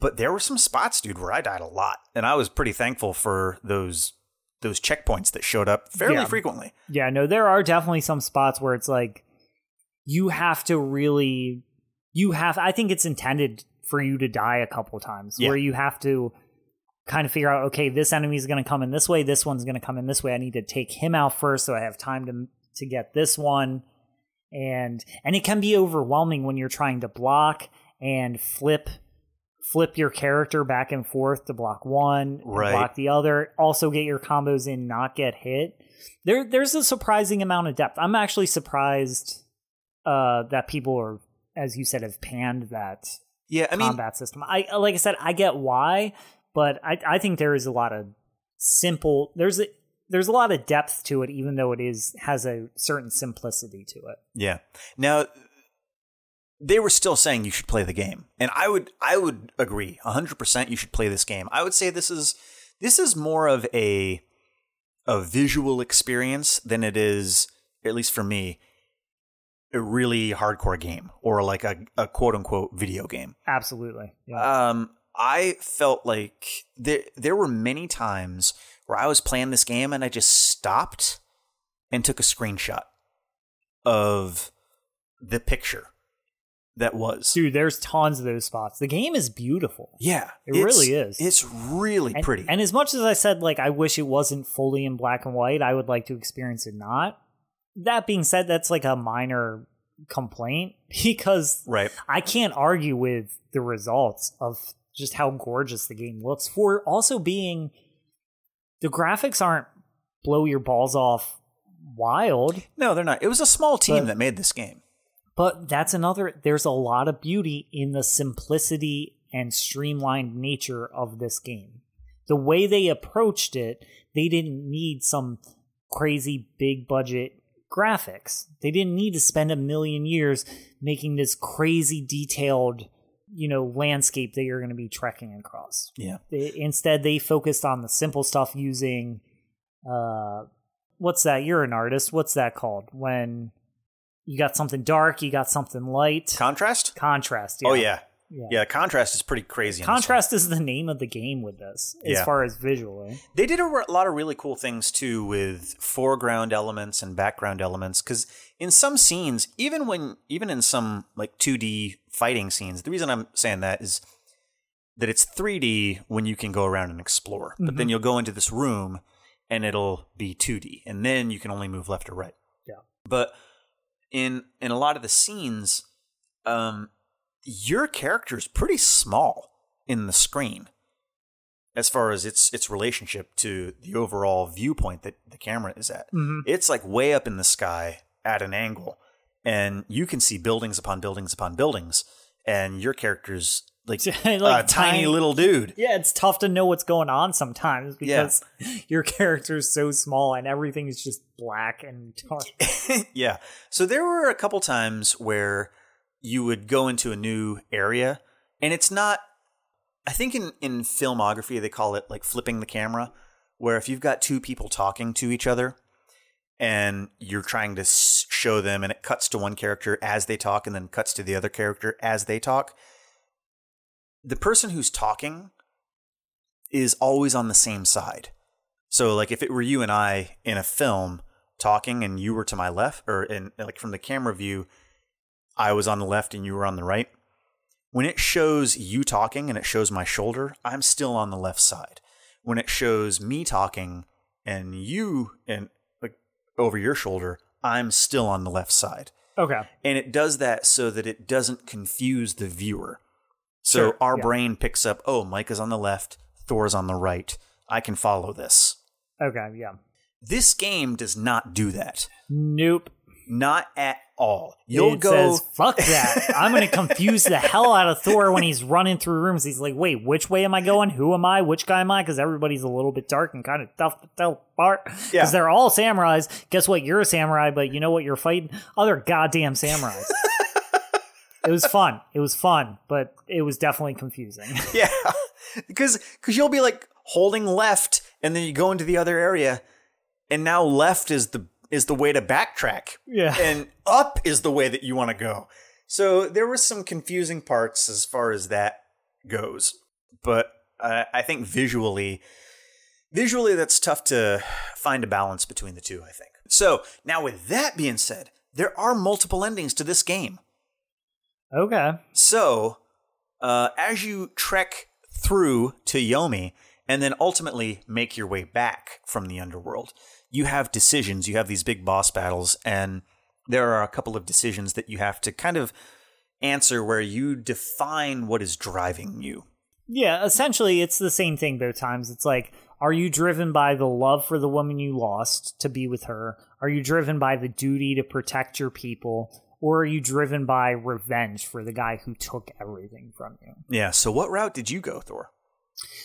But there were some spots, dude, where I died a lot, and I was pretty thankful for those those checkpoints that showed up fairly Yeah. frequently. Yeah, no, there are definitely some spots where it's like you have to really you have I think it's intended for you to die a couple times Yeah. where you have to kind of figure out okay, this enemy is going to come in this way, this one's going to come in this way. I need to take him out first so I have time to to get this one. And and it can be overwhelming when you're trying to block and flip flip your character back and forth to block one, Right. block the other, also get your combos in, not get hit. There there's a surprising amount of depth. I'm actually surprised uh, that people are, as you said, have panned that Yeah, I mean, combat system. I like I said, I get why, but I I think there is a lot of simple. There's a there's a lot of depth to it, even though it is has a certain simplicity to it. Yeah. Now they were still saying you should play the game. And I would I would agree. 100% you should play this game. I would say this is this is more of a a visual experience than it is at least for me a really hardcore game or like a, a quote unquote video game. Absolutely. Yeah. Um I felt like there there were many times where I was playing this game and I just stopped and took a screenshot of the picture that was. Dude, there's tons of those spots. The game is beautiful. Yeah, It really is. It's really And, pretty. and as much as I said, like, I wish it wasn't fully in black and white, I would like to experience it not. That being said, that's like a minor complaint because right. I can't argue with the results of just how gorgeous the game looks for also being the graphics aren't blow your balls off wild, No, they're not. It was a small team But- that made this game. but that's another there's a lot of beauty in the simplicity and streamlined nature of this game. The way they approached it, they didn't need some crazy big budget graphics. They didn't need to spend a million years making this crazy detailed, you know, landscape that you're going to be trekking across. Yeah. Instead, they focused on the simple stuff using, uh, what's that? You're an artist. What's that called? When you got something dark, you got something light. Contrast? Contrast. Oh yeah. Yeah. Yeah, contrast is pretty crazy. in this one. Contrast is the name of the game with this, as Yeah. far as visually. They did a lot of really cool things too with foreground elements and background elements because in some scenes, even when even in some like 2D fighting scenes, the reason I'm saying that is that it's 3D when you can go around and explore, but then you'll go into this room and it'll be 2D, and then you can only move left or right. Yeah. But in in a lot of the scenes, um, your character's pretty small in the screen as far as its its relationship to the overall viewpoint that the camera is at. Mhm. It's like way up in the sky at an angle, and you can see buildings upon buildings upon buildings, and your character's like, Like a tiny, tiny- little dude. Yeah, it's tough to know what's going on sometimes Yeah. because your character is so small and everything is just black and dark. yeah. So there were a couple times where you would go into a new area, and it's not. I think in in filmography they call it like flipping the camera, where if you've got two people talking to each other, and you're trying to show them, and it cuts to one character as they talk, and then cuts to the other character as they talk. The person who's talking is always on the same side. So, like, if it were you and I in a film talking, and you were to my left, or in like from the camera view, I was on the left and you were on the right. When it shows you talking and it shows my shoulder, I'm still on the left side. When it shows me talking and you and like over your shoulder, I'm still on the left side. Okay. And it does that so that it doesn't confuse the viewer. So Sure, our yeah. brain picks up, oh, Mike is on the left, Thor's on the right. I can follow this. Okay, yeah. This game does not do that. Nope. Not at all. You'll it go. says, fuck that. I'm going to confuse the hell out of Thor when he's running through rooms. He's like, wait, which way am I going? Who am I? Which guy am I? Because everybody's a little bit dark and kind of tough to tell apart. Because Yeah. they're all samurais. Guess what? You're a samurai, but you know what you're fighting? Other goddamn samurais. it was fun. It was fun, but it was definitely confusing. yeah, because because you'll be like holding left, and then you go into the other area, and now left is the is the way to backtrack. Yeah. and up is the way that you want to go. So there were some confusing parts as far as that goes, but uh, I think visually, visually that's tough to find a balance between the two. I think. So now, with that being said, there are multiple endings to this game. okay. So, uh, as you trek through to Yomi and then ultimately make your way back from the underworld, you have decisions. You have these big boss battles, and there are a couple of decisions that you have to kind of answer where you define what is driving you. Yeah, essentially, it's the same thing both times. It's like, are you driven by the love for the woman you lost to be with her? Are you driven by the duty to protect your people? Or are you driven by revenge for the guy who took everything from you? Yeah. So, what route did you go, Thor?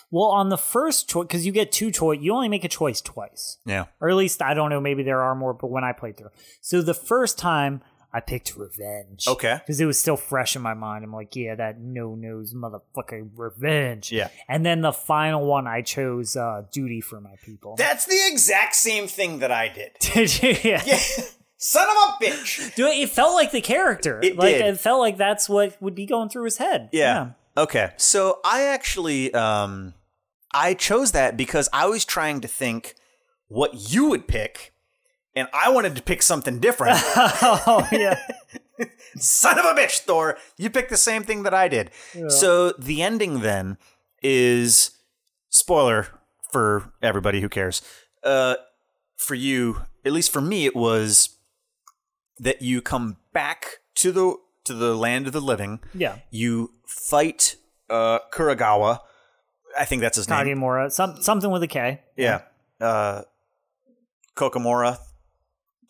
Well, on the first choice, because you get two choice, you only make a choice twice, Yeah. or at least I don't know. Maybe there are more, but when I played through, so the first time I picked revenge. Okay. because it was still fresh in my mind. I'm like, yeah, that no nose motherfucker revenge. Yeah. And then the final one, I chose uh, duty for my people. That's the exact same thing that I did. Did you? Yeah. Son of a bitch. Do it, it felt like the character. It like did. it felt like that's what would be going through his head. Yeah. Okay. So I actually um I chose that because I was trying to think what you would pick and I wanted to pick something different. oh yeah. Son of a bitch, Thor. You picked the same thing that I did. So the ending then is spoiler for everybody who cares. Uh for you, at least for me it was that you come back to the to the land of the living. Yeah. You fight uh Kuragawa. I think that's his name. Kagemura. Some, something with a K. Yeah. Uh Kokomora,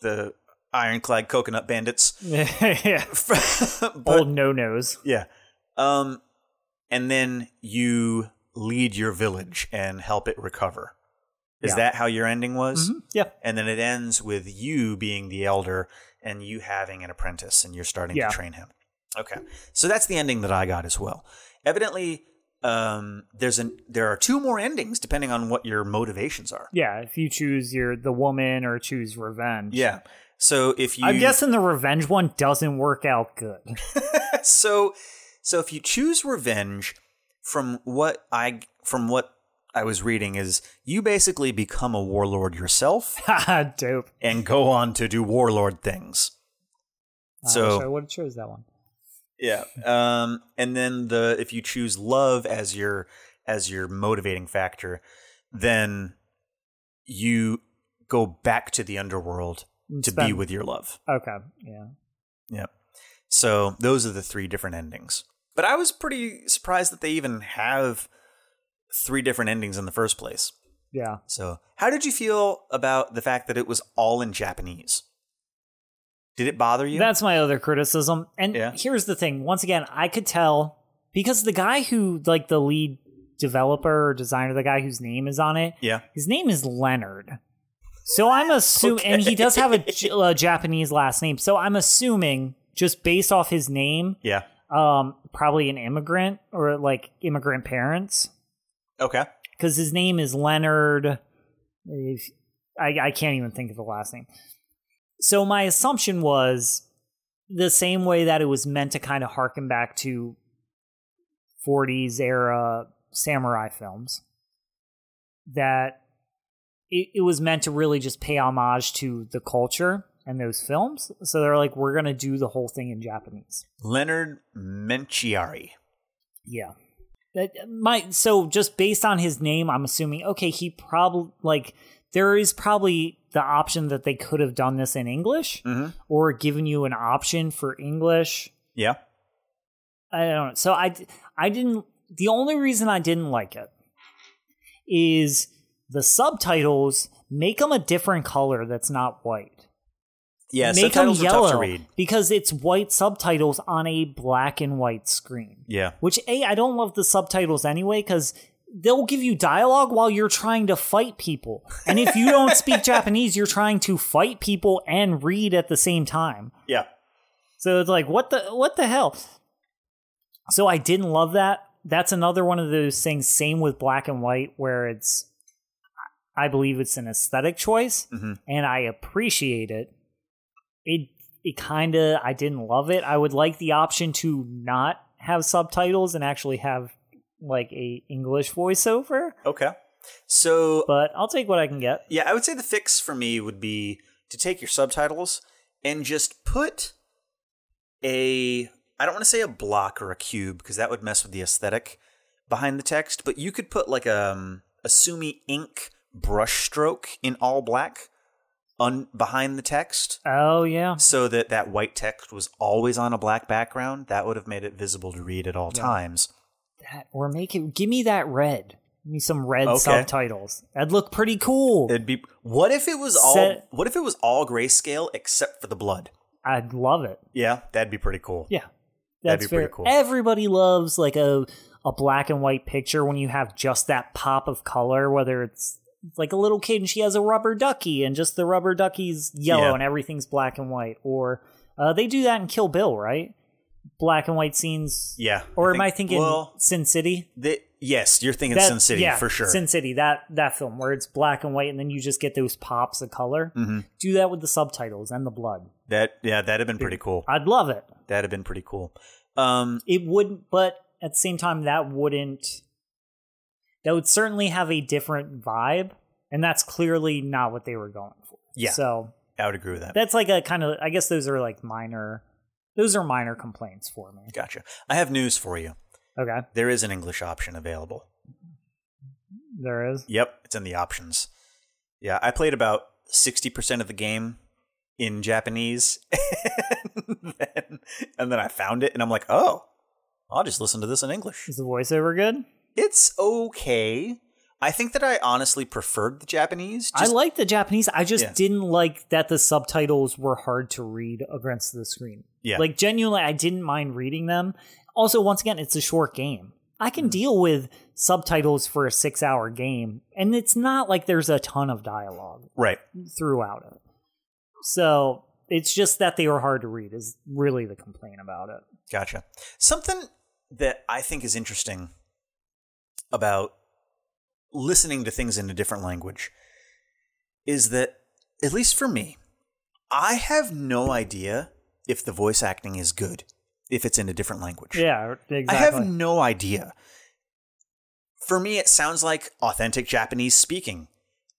the ironclad coconut bandits. yeah. but, Old no nos. yeah. Um and then you lead your village and help it recover. Is Yeah. that how your ending was? Yeah. And then it ends with you being the elder and you having an apprentice and you're starting Yeah. to train him. Okay. So that's the ending that I got as well. Evidently, um, there's an there are two more endings depending on what your motivations are. Yeah. If you choose your the woman or choose revenge. Yeah. So if you I'm guessing the revenge one doesn't work out good. so so if you choose revenge from what I from what I was reading is you basically become a warlord yourself Dope. and go on to do warlord things. I So- I would have chose that one. Yeah. Um, and then the if you choose love as your as your motivating factor, then you go back to the underworld to be with your love. Okay. Yeah. Yep. So those are the three different endings. But I was pretty surprised that they even have three different endings in the first place. Yeah. So, how did you feel about the fact that it was all in Japanese? Did it bother you? That's my other criticism. And Yeah. here's the thing. Once again, I could tell because the guy who like the lead developer or designer, the guy whose name is on it, yeah. his name is Leonard. So I'm assuming, and he does have a Japanese last name. So I'm assuming, just based off his name, Yeah. um, probably an immigrant or like immigrant parents, Okay. because his name is Leonard. I, I can't even think of the last name. So my assumption was the same way that it was meant to kind of harken back to 40s era samurai films, that it, it was meant to really just pay homage to the culture and those films. So they're like, we're going to do the whole thing in Japanese. Leonard Menchiari. Yeah. That my so just based on his name, I'm assuming okay, he probably like there is probably the option that they could have done this in English Mhm. or given you an option for English. Yeah. I don't know. So I I didn't the only reason I didn't like it is the subtitles make them a different color that's not white. Yeah. make them yellow tough to read. because it's white subtitles on a black and white screen. Yeah. Which a I don't love the subtitles anyway because they'll give you dialogue while you're trying to fight people, and if you don't speak Japanese, you're trying to fight people and read at the same time. Yeah. So it's like what the what the hell? So I didn't love that. That's another one of those things. Same with black and white, where it's I believe it's an aesthetic choice, Mhm. and I appreciate it. It it kind of I didn't love it. I would like the option to not have subtitles and actually have like a English voiceover, Okay. So but I'll take what I can get. Yeah, I would say the fix for me would be to take your subtitles and just put a I don't want to say a block or a cube because that would mess with the aesthetic behind the text, but you could put like a um, a Sumi ink brush stroke in all black un- behind the text Oh yeah, so that that white text was always on a black background. That would have made it visible to read at all times. that or make it. Give me that red. Give me some red Okay. subtitles. That'd look pretty cool. It'd be what if it was all Set- what if it was all grayscale except for the blood? I'd love it. Yeah, that'd be pretty cool. Yeah, That'd that's be pretty cool. Everybody loves like a a black and white picture when you have just that pop of color, whether it's like a little kid and she has a rubber ducky and just the rubber ducky's yellow Yeah. and everything's black and white. Or uh, they do that in Kill Bill, right? Black and white scenes. Yeah. Or I am I thinking Well, Sin City? they, yes, you're thinking That- Sin City yeah, for sure. Sin City, that that film where it's black and white and then you just get those pops of color. hmm Do that with the subtitles and the blood. That yeah, that'd have been pretty cool. I'd love it. That'd have been pretty cool. Um, It wouldn't, but at the same time, that wouldn't. That would certainly have a different vibe, and that's clearly not what they were going for. Yeah. So I would agree with that. that's like a kind of. I guess those are like minor. Those are minor complaints for me. Gotcha. I have news for you. Okay, There is an English option available. there is. Yep, it's in the options. Yeah, I played about 60% of the game in Japanese. and, then, and then I found it and I'm like, oh, I'll just listen to this in English. Is the voiceover good? It's okay. I think that I honestly preferred the Japanese. I like the Japanese. I just Yeah. didn't like that the subtitles were hard to read against the screen. Yeah. Like genuinely, I didn't mind reading them. Also, once again, it's a short game. I Mm. can deal with subtitles for a six hour game, and it's not like there's a ton of dialogue right. throughout it. So it's just that they were hard to read, is really the complaint about it. Gotcha. Something that I think is interesting about listening to things in a different language is that, at least for me, I have no idea if the voice acting is good if it's in a different language. Yeah, exactly. I have no idea. For me, it sounds like authentic Japanese speaking.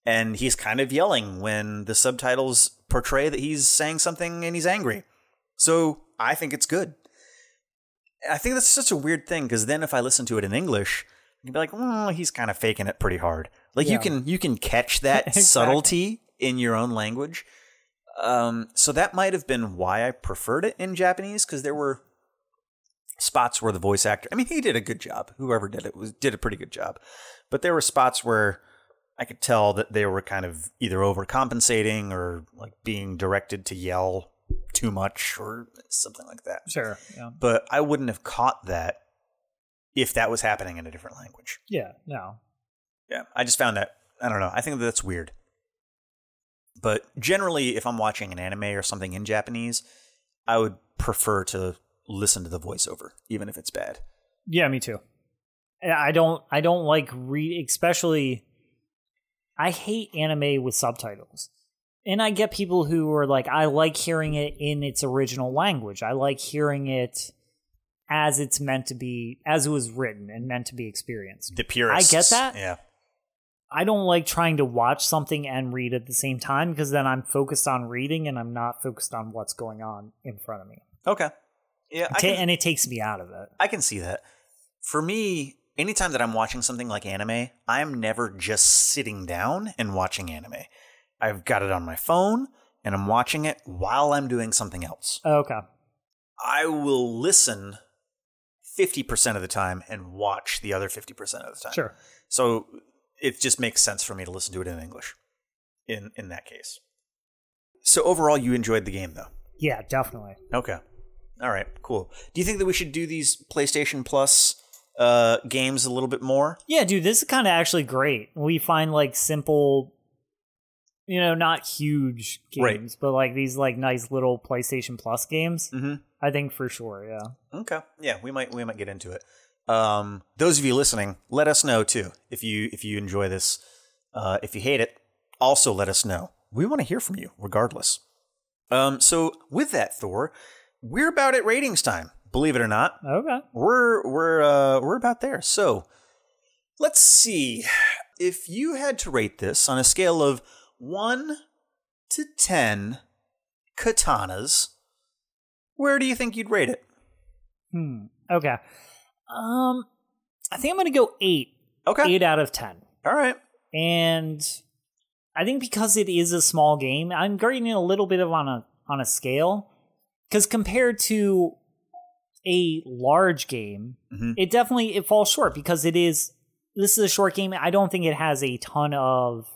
And he's kind of yelling when the subtitles portray that he's saying something and he's angry. So I think it's good. I think that's such a weird thing because then if I listen to it in English, you'd be like, "Oh, he's kind of faking it pretty hard." Like you can you can catch that Exactly. subtlety in your own language. Um, so that might have been why I preferred it in Japanese because there were spots where the voice actor I mean he did a good job. Whoever did it was did a pretty good job. But there were spots where I could tell that they were kind of either overcompensating or like being directed to yell too much or something like that. Sure. Yeah. But I wouldn't have caught that if that was happening in a different language. Yeah. No. Yeah, I just found that I don't know. I think that's weird. But generally, if I'm watching an anime or something in Japanese, I would prefer to listen to the voiceover, even if it's bad. Yeah, me too. I don't I don't like read especially I hate anime with subtitles. And I get people who are like I like hearing it in its original language. I like hearing it as it's meant to be as it was written and meant to be experienced. The purists. I get that. Yeah. I don't like trying to watch something and read at the same time because then I'm focused on reading and I'm not focused on what's going on in front of me. Okay. Yeah, Ta- can, and it takes me out of it. I can see that. For me, anytime that I'm watching something like anime, I'm never just sitting down and watching anime. I've got it on my phone and I'm watching it while I'm doing something else. Okay. I will listen 50% of the time and watch the other 50% of the time. Sure. So it just makes sense for me to listen to it in English in in that case. So overall you enjoyed the game though. Yeah, definitely. Okay. All right, cool. Do you think that we should do these PlayStation Plus uh games a little bit more? Yeah, dude, this is kind of actually great. We find like simple, you know, not huge Right. games, but like these like nice little PlayStation Plus games. Mhm. I think for sure, yeah. Okay. Yeah, we might we might get into it. Um, those of you listening, let us know too if you if you enjoy this. Uh, if you hate it, also let us know. We want to hear from you, regardless. Um, so with that, Thor, we're about at ratings time. Believe it or not, Okay. we're we're uh, we're about there. So let's see if you had to rate this on a scale of one to ten katanas. Where do you think you'd rate it? Hmm. Okay. Um, I think I'm gonna go eight. Okay. Eight out of ten. All right. and I think because it is a small game, I'm grading it a little bit of on a on a scale because compared to a large game, Mhm. it definitely it falls short because it is this is a short game. I don't think it has a ton of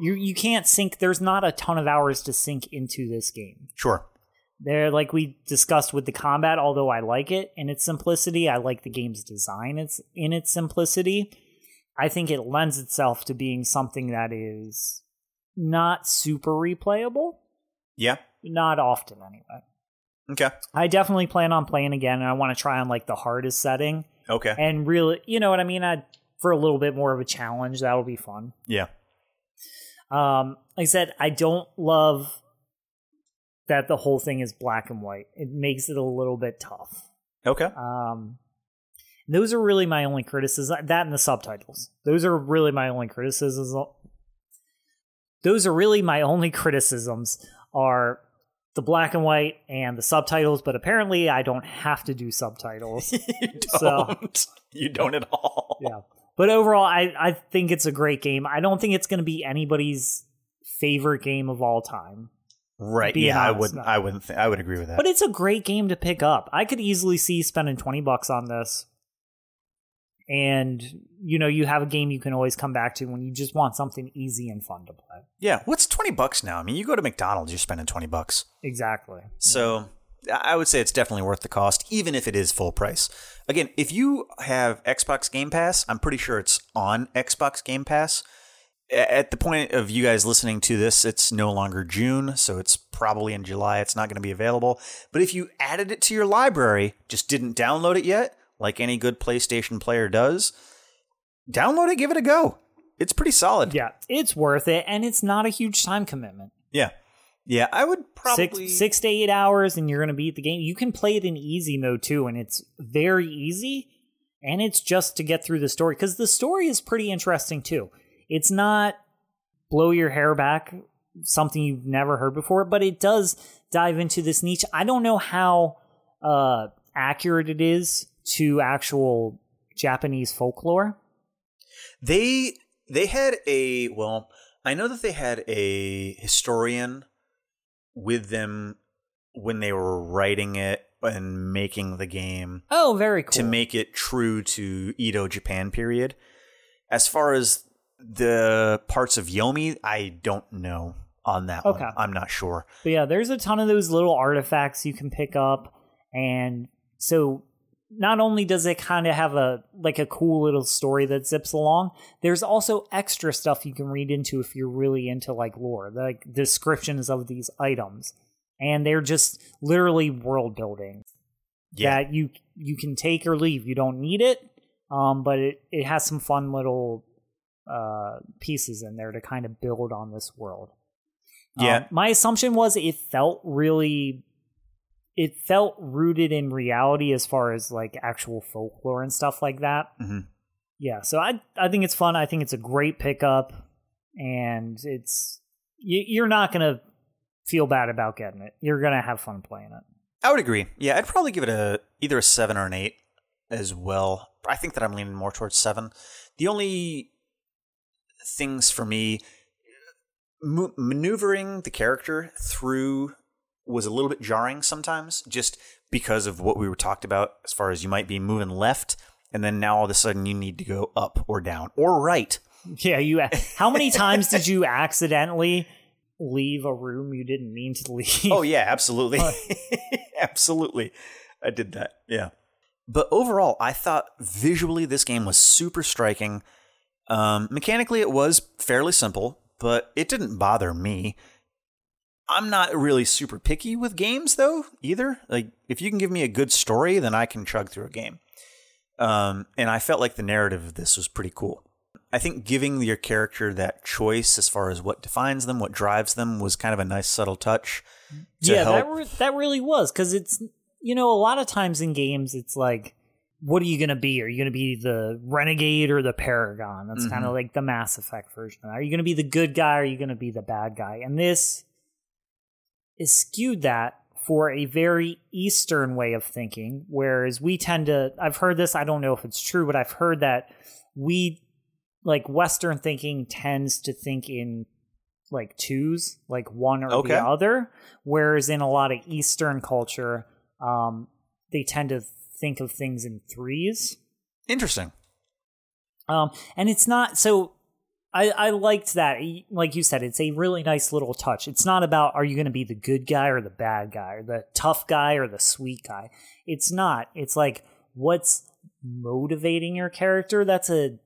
you you can't sink. There's not a ton of hours to sink into this game. Sure. They're like we discussed with the combat, although I like it in its simplicity, I like the game's design it's in its simplicity. I think it lends itself to being something that is not super replayable. Yeah. Not often anyway. Okay. I definitely plan on playing again and I want to try on like the hardest setting Okay. and really, you know what I mean? I for a little bit more of a challenge, that'll be fun. yeah. Um, like I said, I don't love that the whole thing is black and white. It makes it a little bit tough. Okay. Um, those are really my only criticisms. That and the subtitles. Those are really my only criticisms. Those are really my only criticisms are the black and white and the subtitles. But apparently, I don't have to do subtitles. you So- don't. You don't at all. yeah. But overall, I I think it's a great game. I don't think it's going to be anybody's favorite game of all time. Right. Being yeah, I would. I wouldn't. Th- I would agree with that. But it's a great game to pick up. I could easily see spending 20 bucks on this. And you know, you have a game you can always come back to when you just want something easy and fun to play. yeah. What's twenty bucks now? I mean, you go to McDonald's, you're spending twenty bucks. Exactly. So I would say it's definitely worth the cost, even if it is full price. Again, if you have Xbox Game Pass, I'm pretty sure it's on Xbox Game Pass. At the point of you guys listening to this, it's no longer June, so it's probably in July. It's not going to be available. But if you added it to your library, just didn't download it yet, like any good PlayStation player does, download it, give it a go. It's pretty solid. Yeah, it's worth it and it's not a huge time commitment. Yeah. Yeah, I would probably Six six to eight hours and you're gonna beat the game. You can play it in easy mode too, and it's very easy. And it's just to get through the story because the story is pretty interesting too. It's not blow your hair back, something you've never heard before, but it does dive into this niche. I don't know how uh, accurate it is to actual Japanese folklore. They they had a well, I know that they had a historian with them when they were writing it and making the game Oh, very cool. to make it true to Edo Japan period. As far as the parts of Yomi, I don't know on that Okay. one. I'm not sure. But yeah, there's a ton of those little artifacts you can pick up, and so not only does it kind of have a like a cool little story that zips along, there's also extra stuff you can read into if you're really into like lore, like descriptions of these items, and they're just literally world building Yeah. that you you can take or leave. You don't need it, um, but it it has some fun little uh, pieces in there to kind of build on this world. Yeah. Um, my assumption was it felt really it felt rooted in reality as far as like actual folklore and stuff like that. Mhm. Yeah, so I I think it's fun. I think it's a great pickup, and it's you, you're not gonna feel bad about getting it. You're gonna have fun playing it. I would agree. Yeah, I'd probably give it a either a seven or an eight as well. I think that I'm leaning more towards seven. The only things for me, maneuvering the character through was a little bit jarring sometimes, just because of what we were talked about as far as you might be moving left, and then now all of a sudden you need to go up or down or right. Yeah, you. How many times did you accidentally leave a room you didn't mean to leave? Oh yeah, absolutely, absolutely. I did that. Yeah, but overall, I thought visually this game was super striking. Um, mechanically, it was fairly simple, but it didn't bother me. I'm not really super picky with games though either. Like if you can give me a good story, then I can chug through a game. Um, and I felt like the narrative of this was pretty cool. I think giving your character that choice as far as what defines them, what drives them, was kind of a nice subtle touch. to yeah, help. that re- that really was because it's you know a lot of times in games it's like, what are you gonna be? Are you gonna be the renegade or the paragon? That's kind Mm-hmm. of like the Mass Effect version. Are you gonna be the good guy? or Are you gonna be the bad guy? And this is skewed that for a very Eastern way of thinking, whereas we tend to. I've heard this. I don't know if it's true, but I've heard that we like Western thinking tends to think in like twos, like one or Okay. the other. Whereas in a lot of Eastern culture, um, they tend to think of things in threes. Interesting. Um, and it's not so I, I liked that. Like you said, it's a really nice little touch. It's not about are you going to be the good guy or the bad guy or the tough guy or the sweet guy. It's not. It's like what's motivating your character. That's a.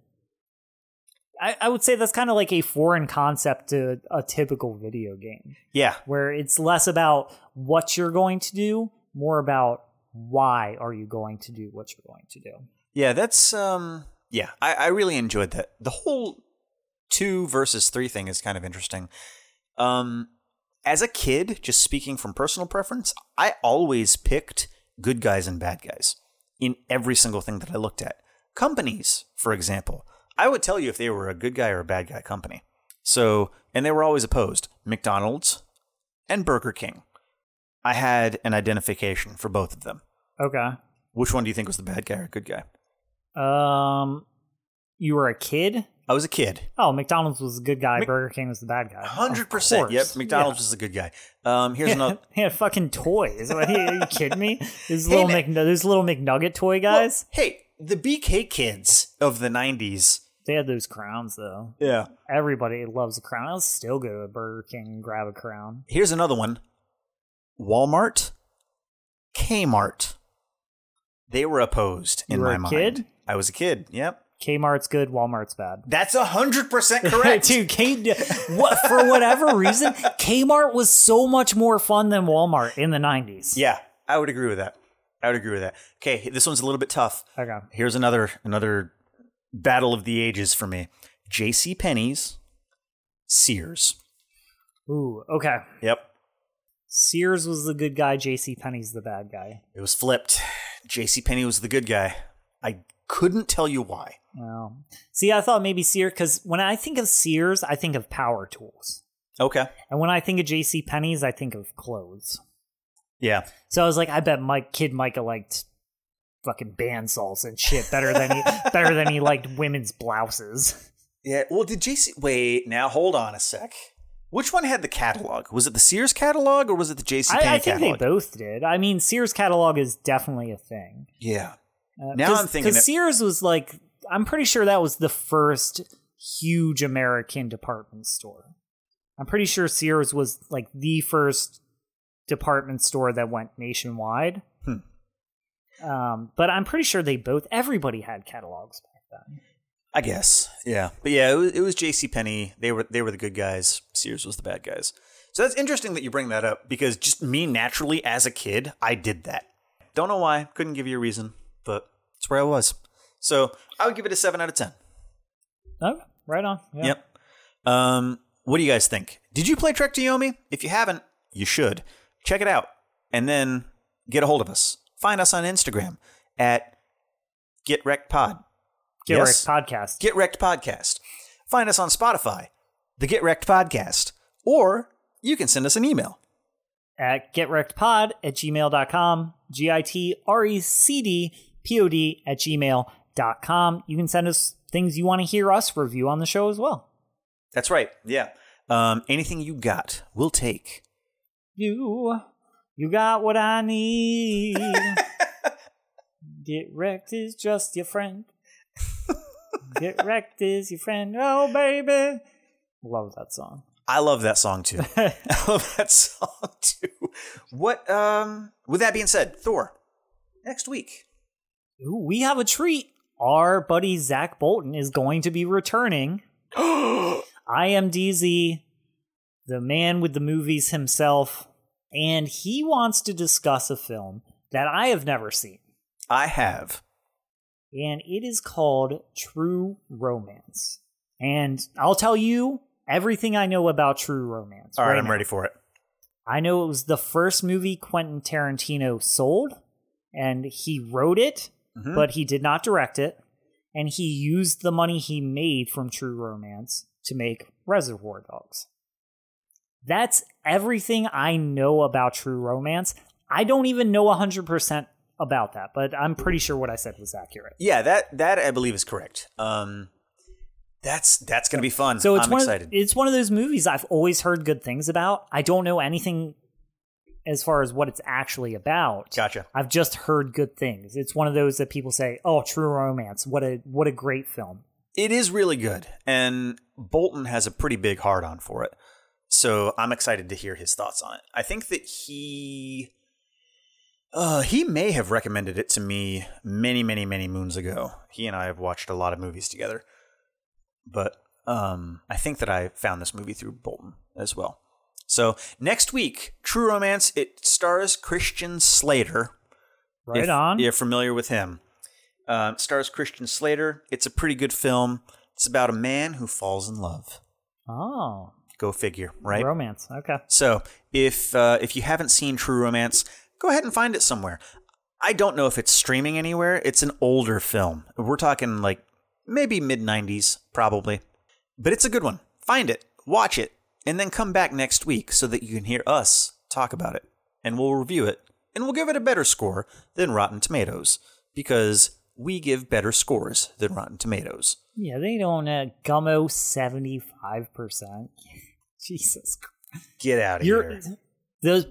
I, I would say that's kind of like a foreign concept to a typical video game, Yeah, where it's less about what you're going to do, more about why are you going to do what you're going to do. yeah, that's um, yeah, I, I really enjoyed that. The whole two versus three thing is kind of interesting. Um, as a kid, just speaking from personal preference, I always picked good guys and bad guys in every single thing that I looked at. Companies, for example, I would tell you if they were a good guy or a bad guy company. So, and they were always opposed McDonald's and Burger King. I had an identification for both of them. Okay. Which one do you think was the bad guy or good guy? Um, you were a kid. I was a kid. Oh, McDonald's was the good guy. Mc- Burger King was the bad guy. Hundred percent. Yep. McDonald's was the good guy. Um, here's Yeah. another. he had fucking toys. Are you, are you kidding me? These Hey, little. Mc, those little McNugget toy Well, guys. hey, the BK kids of the '90s. they had those crowns though. Yeah. Everybody loves a crown. I'll still go to Burger King and grab a crown. Here's another one. Walmart, Kmart. They were opposed in were my a mind. kid? I was a kid. Yep. Kmart's good. Walmart's bad. That's a hundred percent correct. Dude, K, what, for whatever reason, Kmart was so much more fun than Walmart in the 90s. yeah, I would agree with that. I would agree with that. Okay, this one's a little bit tough. Okay. Here's another another battle of the ages for me. J.C. Penney's, Sears. Ooh, okay. Yep. Sears was the good guy. J.C. Penney's the bad guy. It was flipped. J.C. Penney was the good guy. I couldn't tell you why. Well, see, I thought maybe Sears because when I think of Sears, I think of power tools, Okay. and when I think of J.C. Penney's, I think of clothes. Yeah. So I was like, I bet Mike, kid Micah liked fucking bandsaws and shit better than he better than he liked women's blouses. Yeah. Well, did J.C. Wait, now hold on a sec. Which one had the catalog? Was it the Sears catalog or was it the J.C. Penney I, I think catalog? they both did. I mean, Sears catalog is definitely a thing. Yeah. Uh, Now I'm thinking because that- Sears was like, I'm pretty sure that was the first huge American department store. I'm pretty sure Sears was like the first department store that went nationwide. Hmm. Um, but I'm pretty sure they both, everybody had catalogs back then. I guess. Yeah. But yeah, it was, it was J.C. Penney. They were they were the good guys. Sears was the bad guys. So that's interesting that you bring that up because just me naturally as a kid, I did that. Don't know why. Couldn't give you a reason, but it's where I was. So I would give it a seven out of ten. Oh, right on. Yeah. Yep. Um, what do you guys think? Did you play Trek to Yomi? If you haven't, you should. Check it out. And then get a hold of us. Find us on Instagram at Get Wrecked Pod. Get Yes. Wrecked podcast. Get Wrecked Podcast. Find us on Spotify, the Get Wrecked Podcast. Or you can send us an email. at getrectpod at gmail.com, G I T R E C D P O D at gmail.com. You can send us things you want to hear us review on the show as well. That's right. Yeah. Um, anything you got, we'll take. You, you got what I need. Get wrecked is just your friend. Get wrecked is your friend. Oh, baby. Love that song. I love that song too. I love that song too. What um with that being said, Thor, next week. Ooh, we have a treat. Our buddy Zach Bolton is going to be returning. I am DZ, the man with the movies himself, and he wants to discuss a film that I have never seen. I have. And it is called True Romance. And I'll tell you everything I know about True Romance. All right, I'm now. ready for it. I know it was the first movie Quentin Tarantino sold, and he wrote it, Mhm. but he did not direct it. And he used the money he made from True Romance to make Reservoir Dogs. That's everything I know about True Romance. I don't even know 100% about that, but I'm pretty sure what I said was accurate. Yeah, that that I believe is correct. Um that's that's gonna be fun. So it's I'm one excited. Of, it's one of those movies I've always heard good things about. I don't know anything as far as what it's actually about. gotcha. I've just heard good things. It's one of those that people say, "Oh, True Romance, what a what a great film." It is really good, and Bolton has a pretty big hard on for it. So I'm excited to hear his thoughts on it. I think that he uh, he may have recommended it to me many, many, many moons ago. He and I have watched a lot of movies together, but um, I think that I found this movie through Bolton as well. So next week, True Romance. It stars Christian Slater. Right if on. You're familiar with him. Uh, stars Christian Slater. It's a pretty good film. It's about a man who falls in love. Oh, Go figure, right? romance. Okay. So if uh, if you haven't seen True Romance, go ahead and find it somewhere. I don't know if it's streaming anywhere. It's an older film. We're talking like maybe mid '90s, probably, but it's a good one. Find it, watch it, and then come back next week so that you can hear us talk about it, and we'll review it, and we'll give it a better score than Rotten Tomatoes because we give better scores than Rotten Tomatoes. Yeah, they don't uh, gummo seventy five percent. Jesus, Christ. Get out of you're here. those.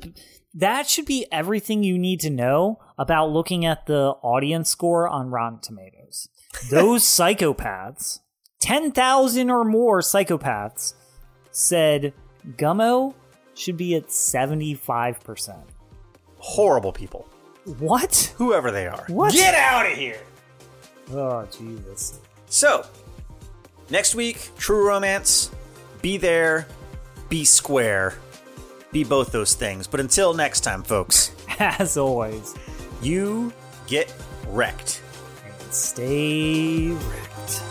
That should be everything you need to know about looking at the audience score on Rotten Tomatoes. Those psychopaths, ten thousand or more psychopaths, said Gummo should be at seventy five percent. Horrible people, What? whoever they are. What? Get out of here. Oh Jesus! So, next week, True Romance. Be there, be square, be both those things. But until next time, folks, As always, you get wrecked. And stay wrecked.